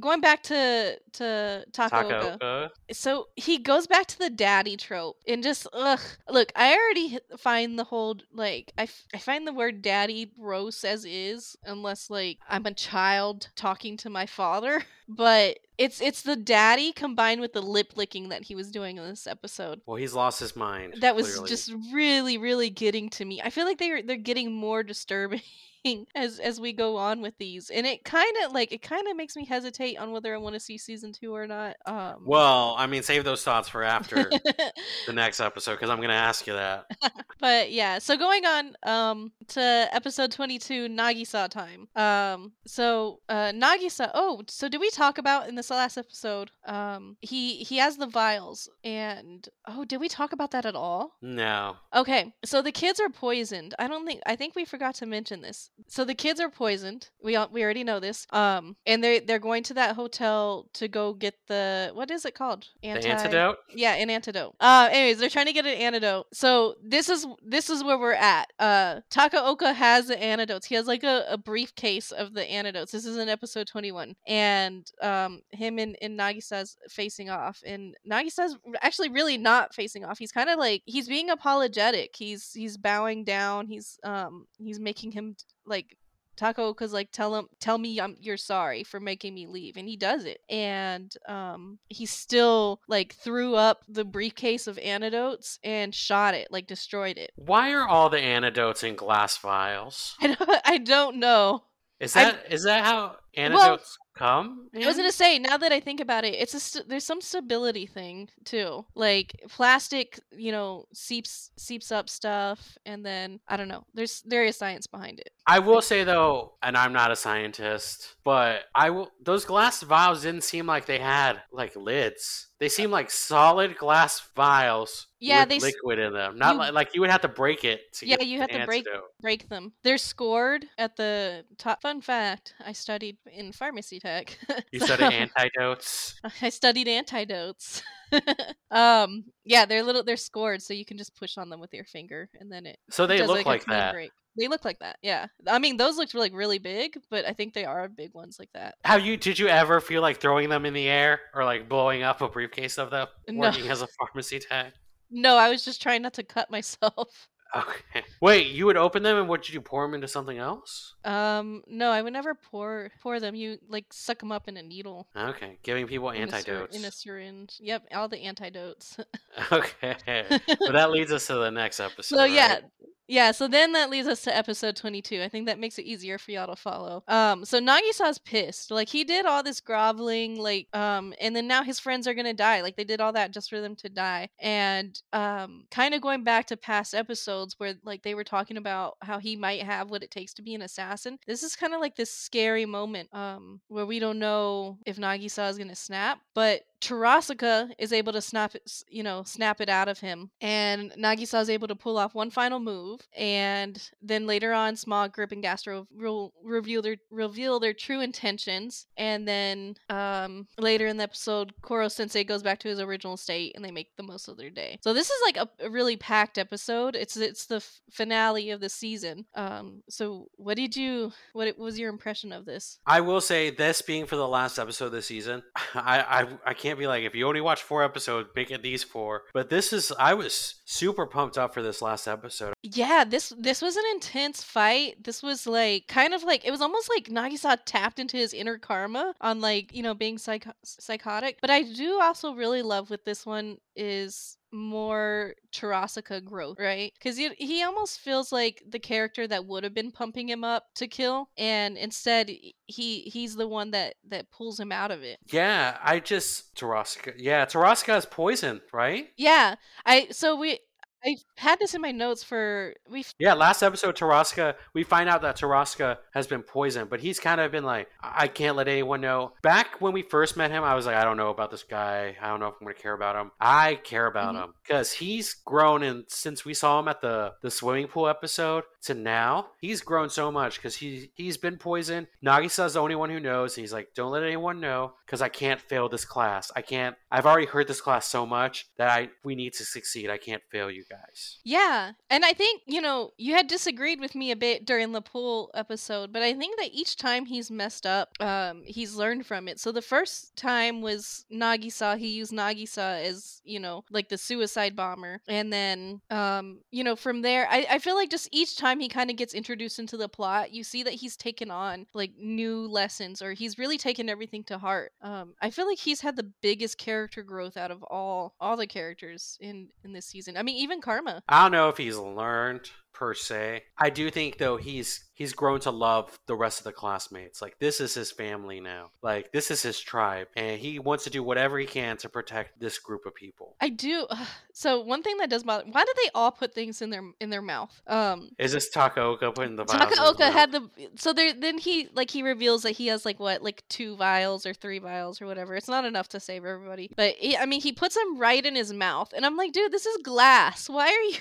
going back to to Takaoka. Taco. Uh so he goes back to the daddy trope and just ugh look i already find the whole like I, f- I find the word daddy gross as is unless like i'm a child talking to my father but it's it's the daddy combined with the lip licking that he was doing in this episode Well, he's lost his mind. that was clearly. just really really getting to me i feel like they're they're getting more disturbing as as we go on with these and it kind of like it kind of makes me hesitate on whether i want to see season two or not um Well, I mean, save those thoughts for after the next episode because I'm going to ask you that. but yeah so going on um to episode 22 nagisa time um so uh nagisa oh so did we talk about in this last episode um he he has the vials and oh did we talk about that at all No. Okay, so the kids are poisoned. I don't think I think we forgot to mention this. So the kids are poisoned. We we already know this. Um, and they they're going to that hotel to go get the what is it called? The antidote? Yeah, an antidote. Uh, anyways, they're trying to get an antidote. So this is this is where we're at. Uh, Takaoka has the antidotes. He has like a, a briefcase of the antidotes. This is in episode twenty one, and um, him and, and Nagisa's facing off, and Nagisa's actually really not facing off. He's kind of like he's being apologetic. He's he's bowing down. He's um he's making him like Taco cuz like, tell him, tell me I'm, you're sorry for making me leave, and he does it. And um, he still like threw up the briefcase of antidotes and shot it, like destroyed it. Why are all the antidotes in glass vials? I don't, I don't know. Is that is that how antidotes come? I was in? gonna say, now that I think about it, it's a st- there's some stability thing too. Like plastic, you know, seeps seeps up stuff, and then I don't know. There's there is science behind it. I will say though, and I'm not a scientist, but I will. Those glass vials didn't seem like they had like lids. They seem like solid glass vials Yeah, with they liquid in them. Not you- like, like you would have to break it. To Yeah, you have to break break them. They're scored at the top. Fun fact: I studied in pharmacy tech. You said antidotes. I studied antidotes. um, yeah, they're little. They're scored, so you can just push on them with your finger, and then it So they look a like that. break. They look like that. Yeah, I mean those looked like really big, but I think they are big ones like that. Have you? Did you ever feel like throwing them in the air or like blowing up a briefcase of them No. working as a pharmacy tech? No, I was just trying not to cut myself. Okay. Wait, you would open them and what did you pour them into something else? Um, no, I would never pour pour them. You like suck them up in a needle. Okay, giving people in a syr- antidotes. in a syringe. Yep, all the antidotes. Okay, so that leads us to the next episode. So right? yeah. Yeah, so then that leads us to episode twenty-two. I think that makes it easier for y'all to follow. Um, so Nagisa's pissed. Like he did all this groveling, like, um, and then now his friends are gonna die. Like they did all that just for them to die. And um, kind of going back to past episodes where like they were talking about how he might have what it takes to be an assassin. This is kind of like this scary moment, um, where we don't know if Nagisa is gonna snap, but Terasaka is able to snap it, you know, snap it out of him, and Nagisa is able to pull off one final move. And then later on, Smog, Grip, and Gastro will reveal their reveal their true intentions. And then um, later in the episode, Koro Sensei goes back to his original state, and they make the most of their day. So this is like a, a really packed episode. It's it's the f- finale of the season. Um, so what did you? What was your impression of this? I will say this being for the last episode of the season, I, I I can't be like if you only watch four episodes, make it these four. But this is I was super pumped up for this last episode. Yeah, this this was an intense fight. This was like kind of like it was almost like Nagisa tapped into his inner karma on like, you know, being psych- psychotic. But I do also really love with this one is more Terasaka growth, right? Cuz he, he almost feels like the character that would have been pumping him up to kill and instead he he's the one that that pulls him out of it. Yeah, I just Terasaka. Yeah, Terasaka is poison, right? Yeah. I so we I had this in my notes for we Yeah, last episode, Terasaka, we find out that Terasaka has been poisoned, but he's kind of been like, I can't let anyone know. Back when we first met him, I was like, I don't know about this guy. I don't know if I'm going to care about him. I care about Mhm. him because he's grown, and since we saw him at the, the swimming pool episode to now, he's grown so much because he, he's been poisoned. Nagisa's the only one who knows. He's like, don't let anyone know because I can't fail this class. I can't, I've already heard this class so much that I we need to succeed. I can't fail you guys. Yeah, and I think, you know, you had disagreed with me a bit during the pool episode, but I think that each time he's messed up, um, he's learned from it. So the first time was Nagisa, he used Nagisa as, you know, like the suicide bomber. And then, um, you know, from there, I, I feel like just each time he kind of gets introduced into the plot, you see that he's taken on like new lessons or he's really taken everything to heart. Um, I feel like he's had the biggest character growth out of all all the characters in in this season. I mean, even Karma. I don't know if he's learned per se. I do think though he's he's grown to love the rest of the classmates. Like this is his family now. Like this is his tribe and he wants to do whatever he can to protect this group of people. I do. So one thing that does bother. Why do they all put things in their in their mouth? Um, Is this Takaoka putting the vials in his Takaoka had the. So there, then he like he reveals that he has like what like two vials or three vials or whatever. It's not enough to save everybody, but he, I mean he puts them right in his mouth, and I'm like, dude, this is glass. Why are you?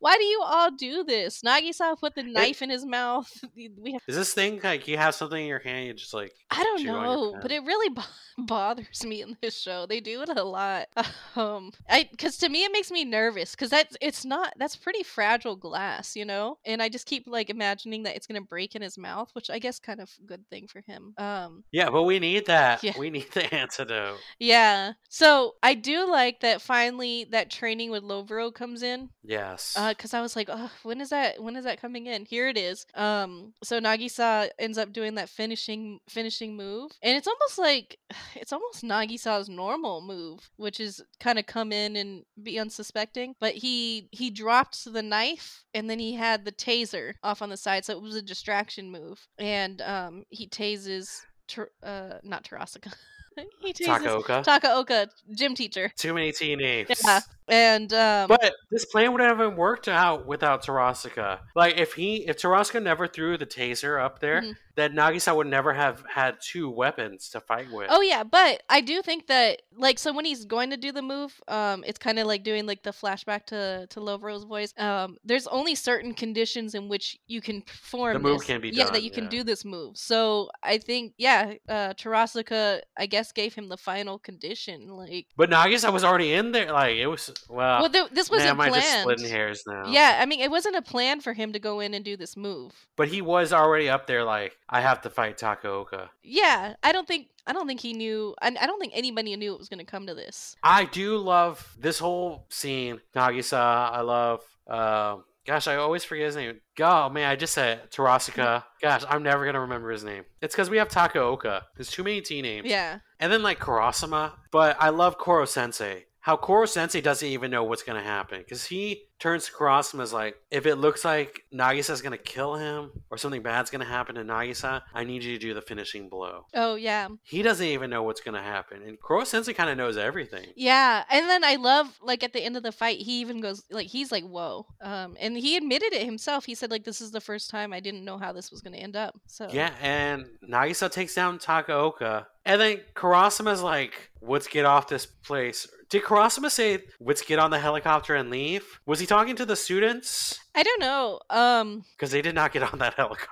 Why do you all do this? Nagisa put the knife in his mouth. We have. Is this thing like you have something in your hand, you just like I don't chew on your know, but it really bo- bothers me in this show. They do it a lot. Um, I because to me it makes me nervous because that's it's not that's pretty fragile glass, you know. And I just keep like imagining that it's gonna break in his mouth, which I guess kind of good thing for him. Um, Yeah, but we need that. Yeah. We need the antidote. yeah. So I do like that finally that training with Lovro comes in. Yes. Because I was like, oh, when is that? When is that coming in? Here it is. Um, so Nagisa ends up doing that finishing finishing move, and it's almost like it's almost Nagisa's normal move, which is kind of come in and be unsuspecting. But he he dropped the knife, and then he had the taser off on the side, so it was a distraction move, and um, he tases. Ter- uh, not Terasaka. he tases Takaoka. Takaoka, gym teacher. Too many T names. Yeah. And um, But this plan would have worked out without Terasaka. Like if he if Terasaka never threw the taser up there, Mhm. then Nagisa would never have had two weapons to fight with. Oh yeah, but I do think that like so when he's going to do the move, um, it's kind of like doing like the flashback to to Lovro's voice. Um, there's only certain conditions in which you can perform The move this. can be yeah done, that you can do this move. So I think yeah, uh, Terasaka I guess gave him the final condition. Like But Nagisa was already in there. Like it was well. well, th- this man, wasn't am I just planned. splitting hairs now? Yeah, I mean it wasn't a plan for him to go in and do this move. But he was already up there. Like I have to fight Takaoka. Yeah, I don't think I don't think he knew. I, I don't think anybody knew it was going to come to this. I do love this whole scene. Nagisa, I love. Um, gosh, I always forget his name. Oh man, I just said. Terasaka. Gosh, I'm never gonna remember his name. It's because we have Takaoka. There's too many T names. Yeah. And then like Karasuma. But I love Koro Sensei. How Koro Sensei doesn't even know what's gonna happen because he turns to Karasuma as like, if it looks like Nagisa's gonna kill him or something bad's gonna happen to Nagisa, I need you to do the finishing blow. Oh yeah. He doesn't even know what's gonna happen, and Koro Sensei kind of knows everything. Yeah, and then I love like at the end of the fight, he even goes like he's like, "Whoa!" Um, and he admitted it himself. He said like, "This is the first time I didn't know how this was to end up." So Yeah, and Nagisa takes down Takaoka. And then Karasuma's like, let's get off this place. Did Karasuma say, let's get on the helicopter and leave? Was he talking to the students? I don't know. Um, Because they did not get on that helicopter.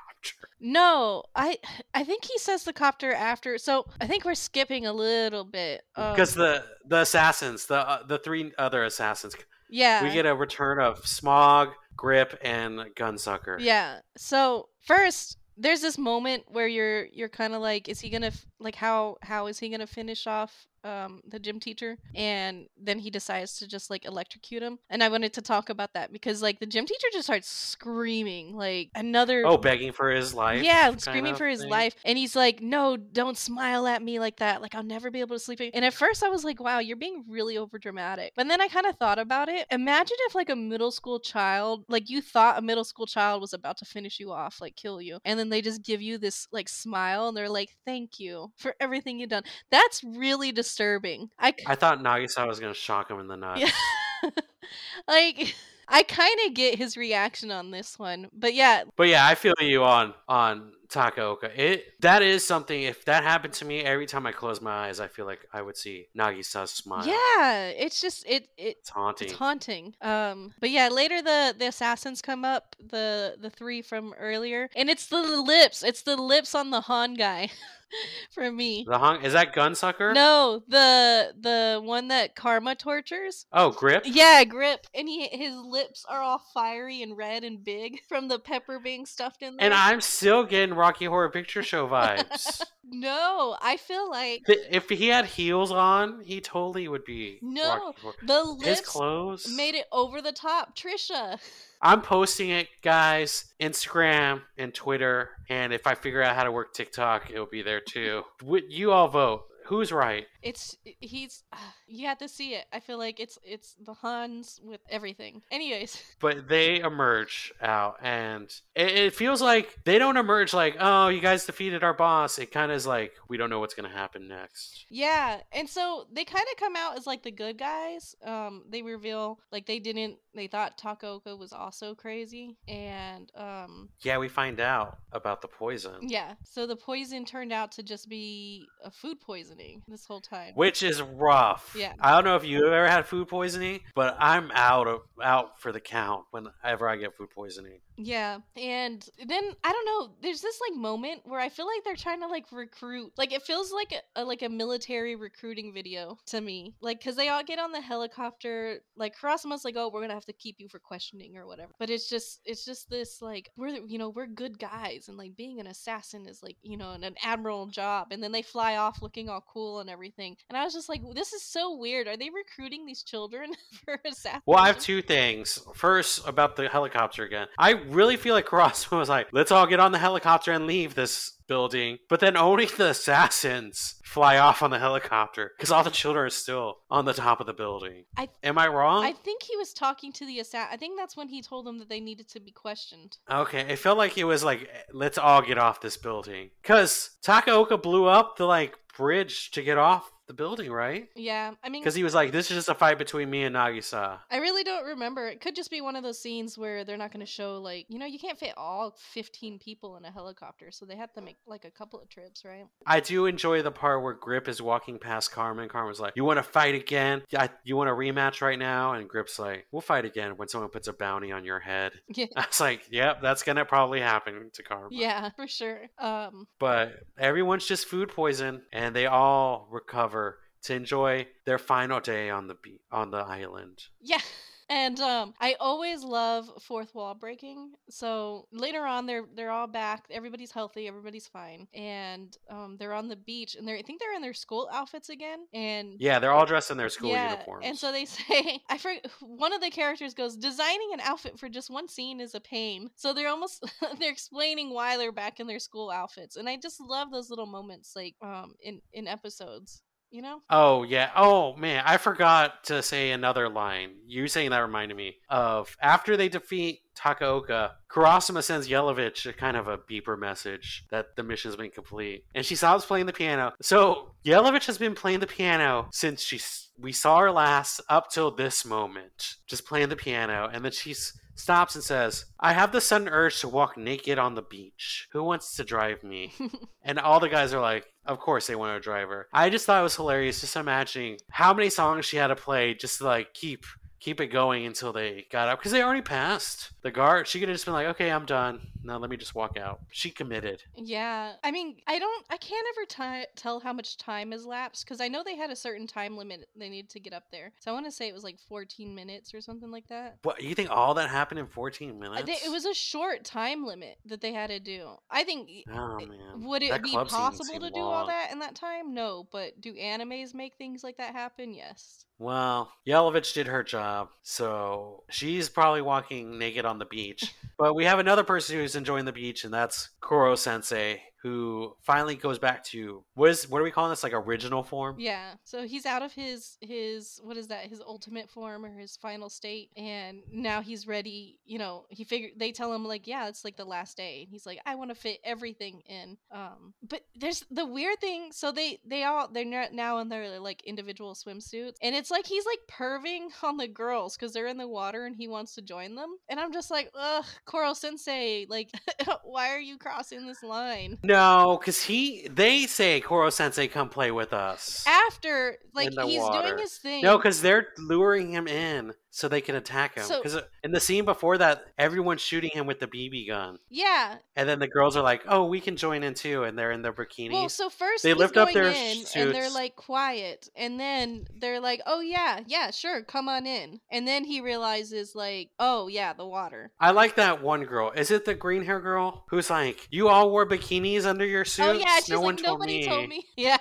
no, I I think he says the copter after. So I think we're skipping a little bit. Um, Because the the assassins, the uh, the three other assassins, yeah, we get a return of Smog, Grip, and Gunsucker. Yeah. So first, there's this moment where you're you're kind of like, is he gonna like how how is he gonna finish off um the gym teacher? And then he decides to just like electrocute him. And I wanted to talk about that because like the gym teacher just starts screaming like another. Oh, begging for his life. yeah, screaming for his thing. life. And he's like, No, don't smile at me like that. Like, I'll never be able to sleep. And at first, I was like, Wow, you're being really over dramatic. But then I kind of thought about it. Imagine if, like, a middle school child, like, you thought a middle school child was about to finish you off, like, kill you. And then they just give you this, like, smile and they're like, Thank you for everything you've done. That's really disturbing. I, I thought Nagisa was going to shock him in the nuts. yeah. like, I kind of get his reaction on this one. But yeah, But yeah, I feel you on on Takaoka. It that is something. If that happened to me, every time I close my eyes, I feel like I would see Nagisa's smile. yeah, it's just, it, it, it's haunting. It's haunting. Um, but yeah, later the the assassins come up, the the three from earlier, and it's the lips. It's the lips on the Han guy, for me. the hung is that Gunsucker? No, the the one that Karma tortures. Oh, Grip. Yeah, grip, and he his lips are all fiery and red and big from the pepper being stuffed in there. And I'm still getting Rocky Horror Picture Show vibes. no, I feel like if he had heels on, he totally would be. No, the His clothes. made it over the top. Trisha. I'm posting it, guys. Instagram and Twitter, and if I figure out how to work TikTok, it'll be there too. You all vote? Who's right? It's he's you have to see it. I feel like it's it's the Huns with everything. Anyways, but they emerge out and it, it feels like they don't emerge like oh you guys defeated our boss it kind of is like we don't know what's going to happen next yeah, and so they kind of come out as like the good guys. Um, they reveal like they didn't. They thought Takaoka was also crazy, and um, yeah we find out about the poison yeah. So the poison turned out to just be a food poisoning this whole time. Which is rough. Yeah. i don't know if you have ever had food poisoning but i'm out of out for the count whenever i get food poisoning Yeah. And then I don't know, there's this like moment where I feel like they're trying to like recruit. Like it feels like a, a like a military recruiting video to me. Like cuz they all get on the helicopter like Karasuma's like, "Oh, we're going to have to keep you for questioning or whatever." But it's just it's just this like we're you know, we're good guys and like being an assassin is like, you know, an, an admiral job and then they fly off looking all cool and everything. And I was just like, this is so weird. Are they recruiting these children for assassination? Well, I have two things. First, about the helicopter again. I really feel like Karasuma was like, let's all get on the helicopter and leave this building. But then only the assassins fly off on the helicopter because all the children are still on the top of the building. I- Am I wrong? I think he was talking to the assassin. I think that's when he told them that they needed to be questioned. Okay, it felt like it was like, let's all get off this building. Because Takaoka blew up the like bridge to get off the building, right? Yeah, I mean, Because he was like, this is just a fight between me and Nagisa. I really don't remember. It could just be one of those scenes where they're not going to show like you know you can't fit all fifteen people in a helicopter, so they have to make like a couple of trips, right? I do enjoy the part where Grip is walking past Karma. Karma's like, "You want to fight again? Yeah, you want a rematch right now?" And Grip's like, "We'll fight again when someone puts a bounty on your head." Yeah, I was like, "Yep, that's gonna probably happen to Karma." yeah, for sure. Um, But everyone's just food poison, and they all recover to enjoy their final day on the be- on the island. Yeah. And um, I always love fourth wall breaking. So later on, they're they're all back. Everybody's healthy. Everybody's fine. And um, they're on the beach, and they're I think they're in their school outfits again. And Yeah, they're all dressed in their school yeah, uniforms. and so they say I forget one of the characters goes designing an outfit for just one scene is a pain. So they're almost they're explaining why they're back in their school outfits, and I just love those little moments like um in in episodes. You know? Oh yeah. Oh man, I forgot to say another line. You saying that reminded me of after they defeat Takaoka, Karasuma sends Yelovich a kind of a beeper message that the mission's been complete, and she stops playing the piano. So Yelovich has been playing the piano since she we saw her last up till this moment, just playing the piano, and then she's stops and says, I have the sudden urge to walk naked on the beach. Who wants to drive me? and all the guys are like, Of course they want to drive her. I just thought it was hilarious just imagining how many songs she had to play just to like keep keep it going until they got up because they already passed the guard. She could have just been like, Okay, I'm done. Now let me just walk out. She committed. Yeah, I mean, I don't, I can't ever ti tell how much time has lapsed because I know they had a certain time limit they needed to get up there. So I want to say it was like 14 minutes or something like that. What you think all that happened in 14 uh, minutes? thi- it was a short time limit that they had to do. I think. Oh man. Would it That be possible to do all that in that time? No, but do animes make things like that happen? Yes. Well, Yelovich did her job, so she's probably walking naked on the beach. but we have another person who's enjoying the beach, and that's Koro Sensei, who finally goes back to what is what are we calling this? Like original form? Yeah. So he's out of his his what is that? His ultimate form or his final state and now he's ready, you know, he figured they tell him like, yeah, it's like the last day. And he's like, I want to fit everything in. Um but there's the weird thing, so they they all they're now in their like individual swimsuits and it's like he's like perving on the girls cuz they're in the water and he wants to join them. And I'm just like, "Ugh, Koro Sensei, like why are you crossing this line?" No, because he they say Koro Sensei come play with us. After like he's water. doing his thing. No, because they're luring him in so they can attack him. So- Because uh, in the scene before that, everyone's shooting him with the BB gun, yeah, and then the girls are like, "Oh, we can join in too," and they're in their bikinis. Well, so first They lift up their in and they're like quiet, and then they're like, "Oh yeah, yeah, sure, come on in." And then he realizes like, "Oh yeah, the water." I like that one girl. Is it the green hair girl who's like, "You all wore bikinis under your suits"? oh yeah, she's no like, one told "Nobody me. told me." Yeah,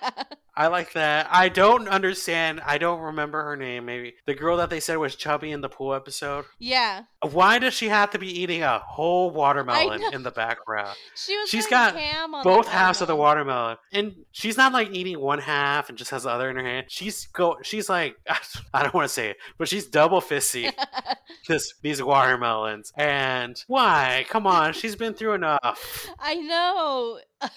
I like that. I don't understand. I don't remember her name. Maybe the girl that they said was chubby in the pool episode. yeah. Why does she have to be eating a whole watermelon in the background? She was. She's got Both halves of the watermelon. watermelon, and she's not like eating one half and just has the other in her hand. She's go. She's like, I don't want to say it, but she's double fisty this these watermelons. And why? Come on, she's been through enough. I know.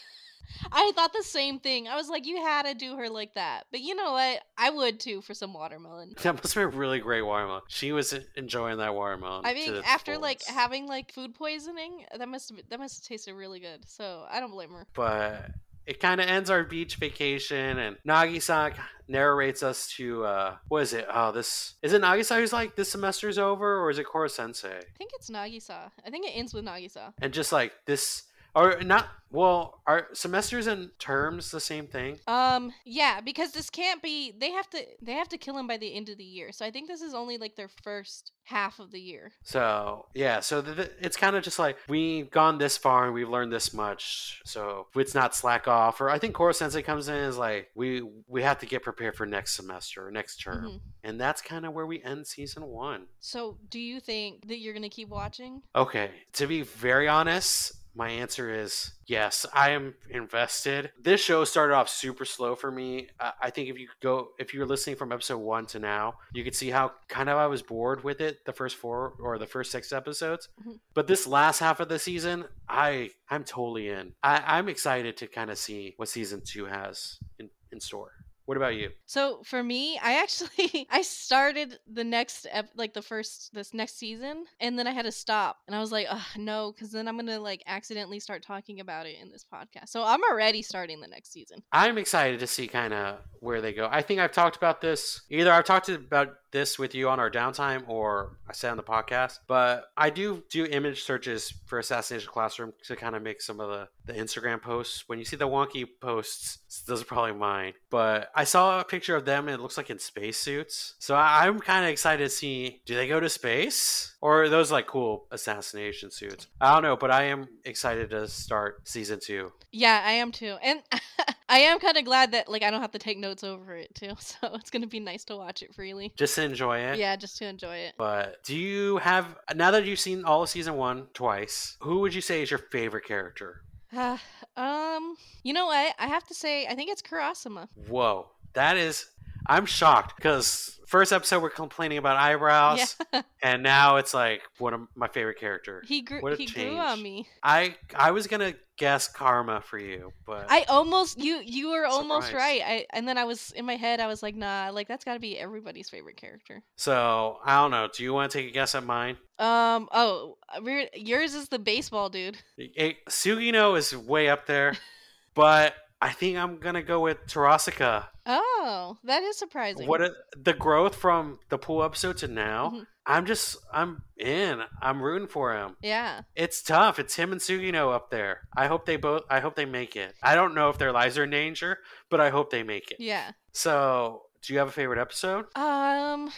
I thought the same thing. I was like, you had to do her like that. But you know what? I would too for some watermelon. That must have been a really great watermelon. She was enjoying that watermelon. I mean, after like having like food poisoning, that must have, that must have tasted really good. So I don't blame her. but it kind of ends our beach vacation, and Nagisa narrates us to uh, what is it? Oh, this is it. Nagisa who's like this semester's over, or is it Koro Sensei? I think it's Nagisa. I think it ends with Nagisa. And just like this, or not? Well, are semesters and terms the same thing? Um, yeah, because this can't be. They have to. They have to kill him by the end of the year. So I think this is only like their first half of the year. So yeah, so th- th- it's kind of just like we've gone this far and we've learned this much. So it's not slack off. Or I think Koro Sensei comes in is like we we have to get prepared for next semester or next term, Mhm. and that's kind of where we end season one. So do you think that you're gonna keep watching? Okay, to be very honest, my answer is yes. I am invested. This show started off super slow for me. I, I think if you go, if you're listening from episode one to now, you could see how kind of I was bored with it the first four or the first six episodes. Mhm. But this last half of the season, I I'm totally in. I, I'm excited to kind of see what season two has in, in store. What about you? So for me, I actually I started the next ep- like the first this next season, and then I had to stop, and I was like, Ugh, no, because then I'm gonna like accidentally start talking about it in this podcast. So I'm already starting the next season. I'm excited to see kind of where they go. I think I've talked about this either I've talked about this with you on our downtime or I said on the podcast, but I do do image searches for Assassination Classroom to kind of make some of the, the Instagram posts. When you see the wonky posts, those are probably mine. But I saw a picture of them and it looks like in spacesuits. So I'm kind of excited to see do they go to space or are those like cool assassination suits? I don't know, but I am excited to start season two. Yeah, I am too, and I am kind of glad that like I don't have to take notes over it too. So it's gonna be nice to watch it freely. Just to enjoy it. Yeah, just to enjoy it. But do you have now that you've seen all of season one twice? Who would you say is your favorite character? Uh, um, you know what? I have to say, I think it's Karasuma. Whoa, that is. I'm shocked because first episode we're complaining about eyebrows, Yeah, and now it's like one of my favorite character. he grew. What He grew on me. I I was gonna guess Karma for you, but I almost you you were almost right. I and then I was in my head. I was like, nah, like that's got to be everybody's favorite character. so I don't know. Do you want to take a guess at mine? Um. Oh, yours is the baseball dude. It, Sugino is way up there, but I think I'm gonna go with Terasaka. Oh, that is surprising. What a, the growth from the pool episode to now? Mhm. I'm just I'm in. I'm rooting for him. Yeah. It's tough. It's him and Sugino up there. I hope they both. I hope they make it. I don't know if their lives are in danger, but I hope they make it. Yeah. So, do you have a favorite episode Um.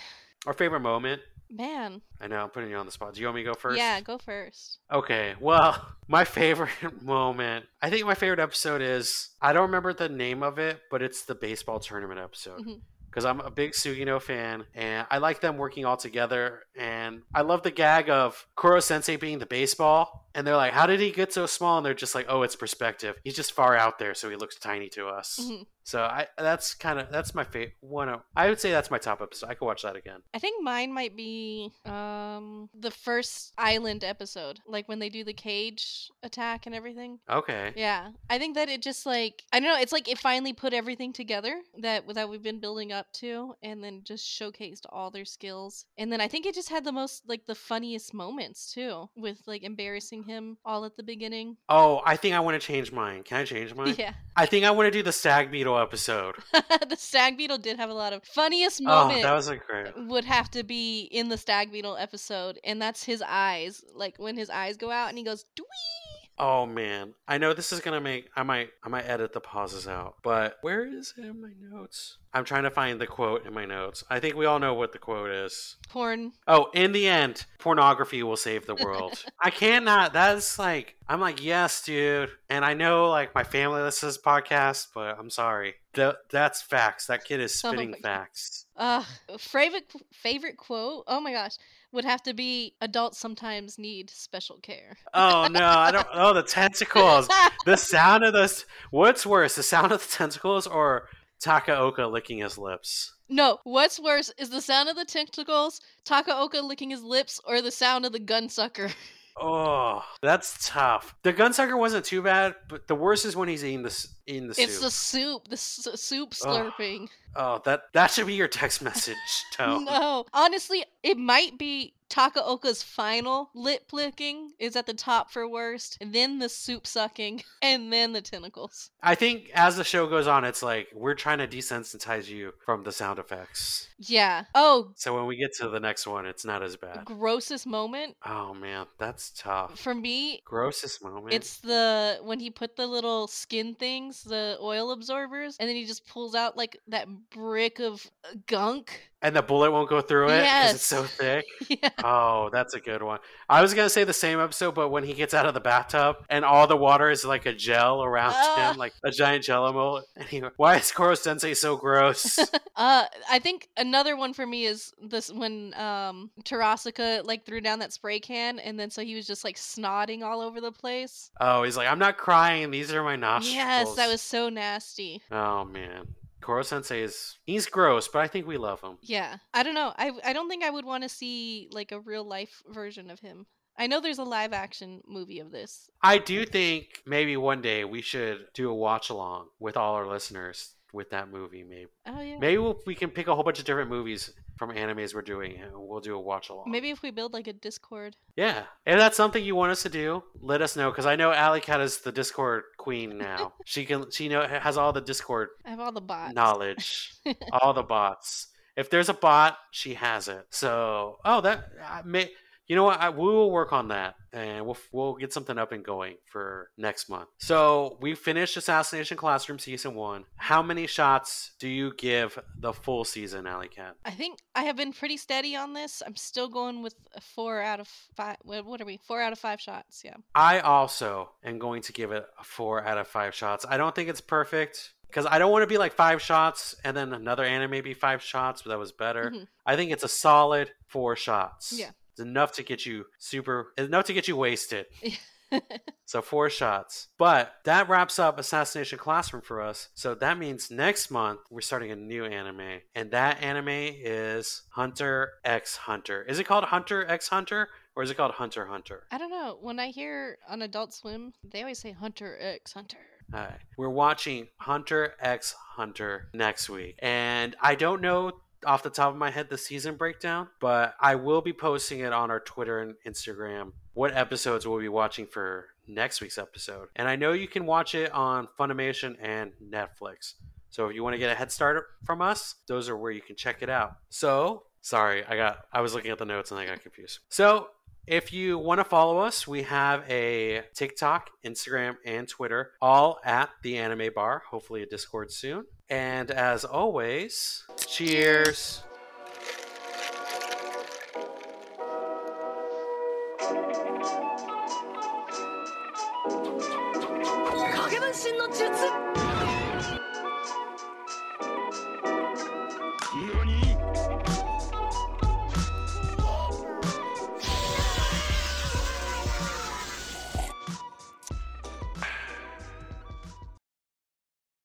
or favorite moment? Man. I know I'm putting you on the spot. Do you want me to go first? Yeah. Go first. Okay, well, my favorite moment, I think my favorite episode is I don't remember the name of it, but it's the baseball tournament episode. Mhm. Because I'm a big Sugino fan, and I like them working all together. And I love the gag of Koro Sensei being the baseball, and they're like, "How did he get so small?" And they're just like, "Oh, it's perspective. He's just far out there, so he looks tiny to us." Mhm. So I that's kind of that's my favorite one. Of, I would say that's my top episode. I could watch that again. I think mine might be um the first island episode, like when they do the cage attack and everything. Okay. Yeah, I think that it just like I don't know. It's like it finally put everything together that that we've been building up to, and then just showcased all their skills. And then I think it just had the most like the funniest moments too, with like embarrassing him all at the beginning. Oh, I think I want to change mine. Can I change mine? Yeah, I think I want to do the Stag Beetle episode. the stag beetle did have a lot of funniest Oh, moment. that was great. would have to be in the stag beetle episode, and that's his eyes. Like when his eyes go out and he goes, "Dwee!" Oh man, I know this is gonna make. I might. I might edit the pauses out. But where is it in my notes? I'm trying to find the quote in my notes. I think we all know what the quote is. porn. Oh, in the end, pornography will save the world. I cannot. That's like. I'm like, yes, dude. And I know, like, my family listens to this podcast, but I'm sorry. Th- that's facts. That kid is Oh spitting God. facts. Uh, favorite favorite quote. Oh my gosh, would have to be adults sometimes need special care. Oh no, I don't. Oh, the tentacles. the sound of those what's worse the sound of the tentacles or takaoka licking his lips no, what's worse is the sound of the tentacles, Takaoka licking his lips, or the sound of the gun sucker. oh that's tough the gunsucker wasn't too bad but the worst is when he's eating the eating the soup. It's soup the soup, the s- soup slurping. oh that that should be your text message tone No, honestly, it might be Takaoka's final lip licking is at the top for worst, then the soup sucking, and then the tentacles. I think as the show goes on, it's like we're trying to desensitize you from the sound effects. Yeah. Oh, So when we get to the next one, it's not as bad. grossest moment Oh man, that's tough. for me. Grossest moment. It's the when he put the little skin things, the oil absorbers, and then he just pulls out like that brick of uh, gunk. And the bullet won't go through it because it's so thick. yeah. Oh, that's a good one. I was gonna say the same episode, but when he gets out of the bathtub and all the water is like a gel around Ah. him, like a giant jello mold, he, why is Koro Sensei so gross? Uh, I think another one for me is this when um Terasaka like threw down that spray can, and then so he was just like snotting all over the place. oh, he's like, I'm not crying. These are my nostrils. Yes, that was so nasty. Oh man, Koro Sensei is he's gross, but I think we love him. Yeah, I don't know. I I don't think I would want to see like a real life version of him. I know there's a live action movie of this. I do think maybe one day we should do a watch along with all our listeners with that movie. Maybe Oh yeah. maybe we'll, we can pick a whole bunch of different movies from animes we're doing, and we'll do a watch along. Maybe if we build like a Discord. Yeah. If that's something you want us to do, let us know because I know Alley Cat is the Discord queen now. she can she know has all the Discord I have all the bots. knowledge, all the bots. If there's a bot, she has it. So, oh, that I may. You know what? I, we will work on that, and we'll we'll get something up and going for next month. So we finished Assassination Classroom season one. How many shots do you give the full season, Alley Cat? I think I have been pretty steady on this. I'm still going with a four out of five. What are we? Four out of five shots. Yeah. I also am going to give it a four out of five shots. I don't think it's perfect because I don't want to be like five shots and then another anime be five shots, but that was better. Mhm. I think it's a solid four shots. Yeah. It's enough to get you super, enough to get you wasted. So four shots. But that wraps up Assassination Classroom for us. So that means next month we're starting a new anime. And that anime is Hunter x Hunter. Is it called Hunter x Hunter or is it called Hunter Hunter? I don't know. When I hear on Adult Swim, they always say Hunter X Hunter. Alright. We're watching Hunter x Hunter next week. And I don't know off the top of my head the season breakdown, but I will be posting it on our Twitter and Instagram what episodes we'll be watching for next week's episode. And I know you can watch it on Funimation and Netflix. So if you want to get a head start from us, those are where you can check it out. So, sorry, I got I was looking at the notes and I got confused. So, if you want to follow us, we have a TikTok, Instagram, and Twitter, all at the Anime Bar. Hopefully, a Discord soon. And as always, cheers. 影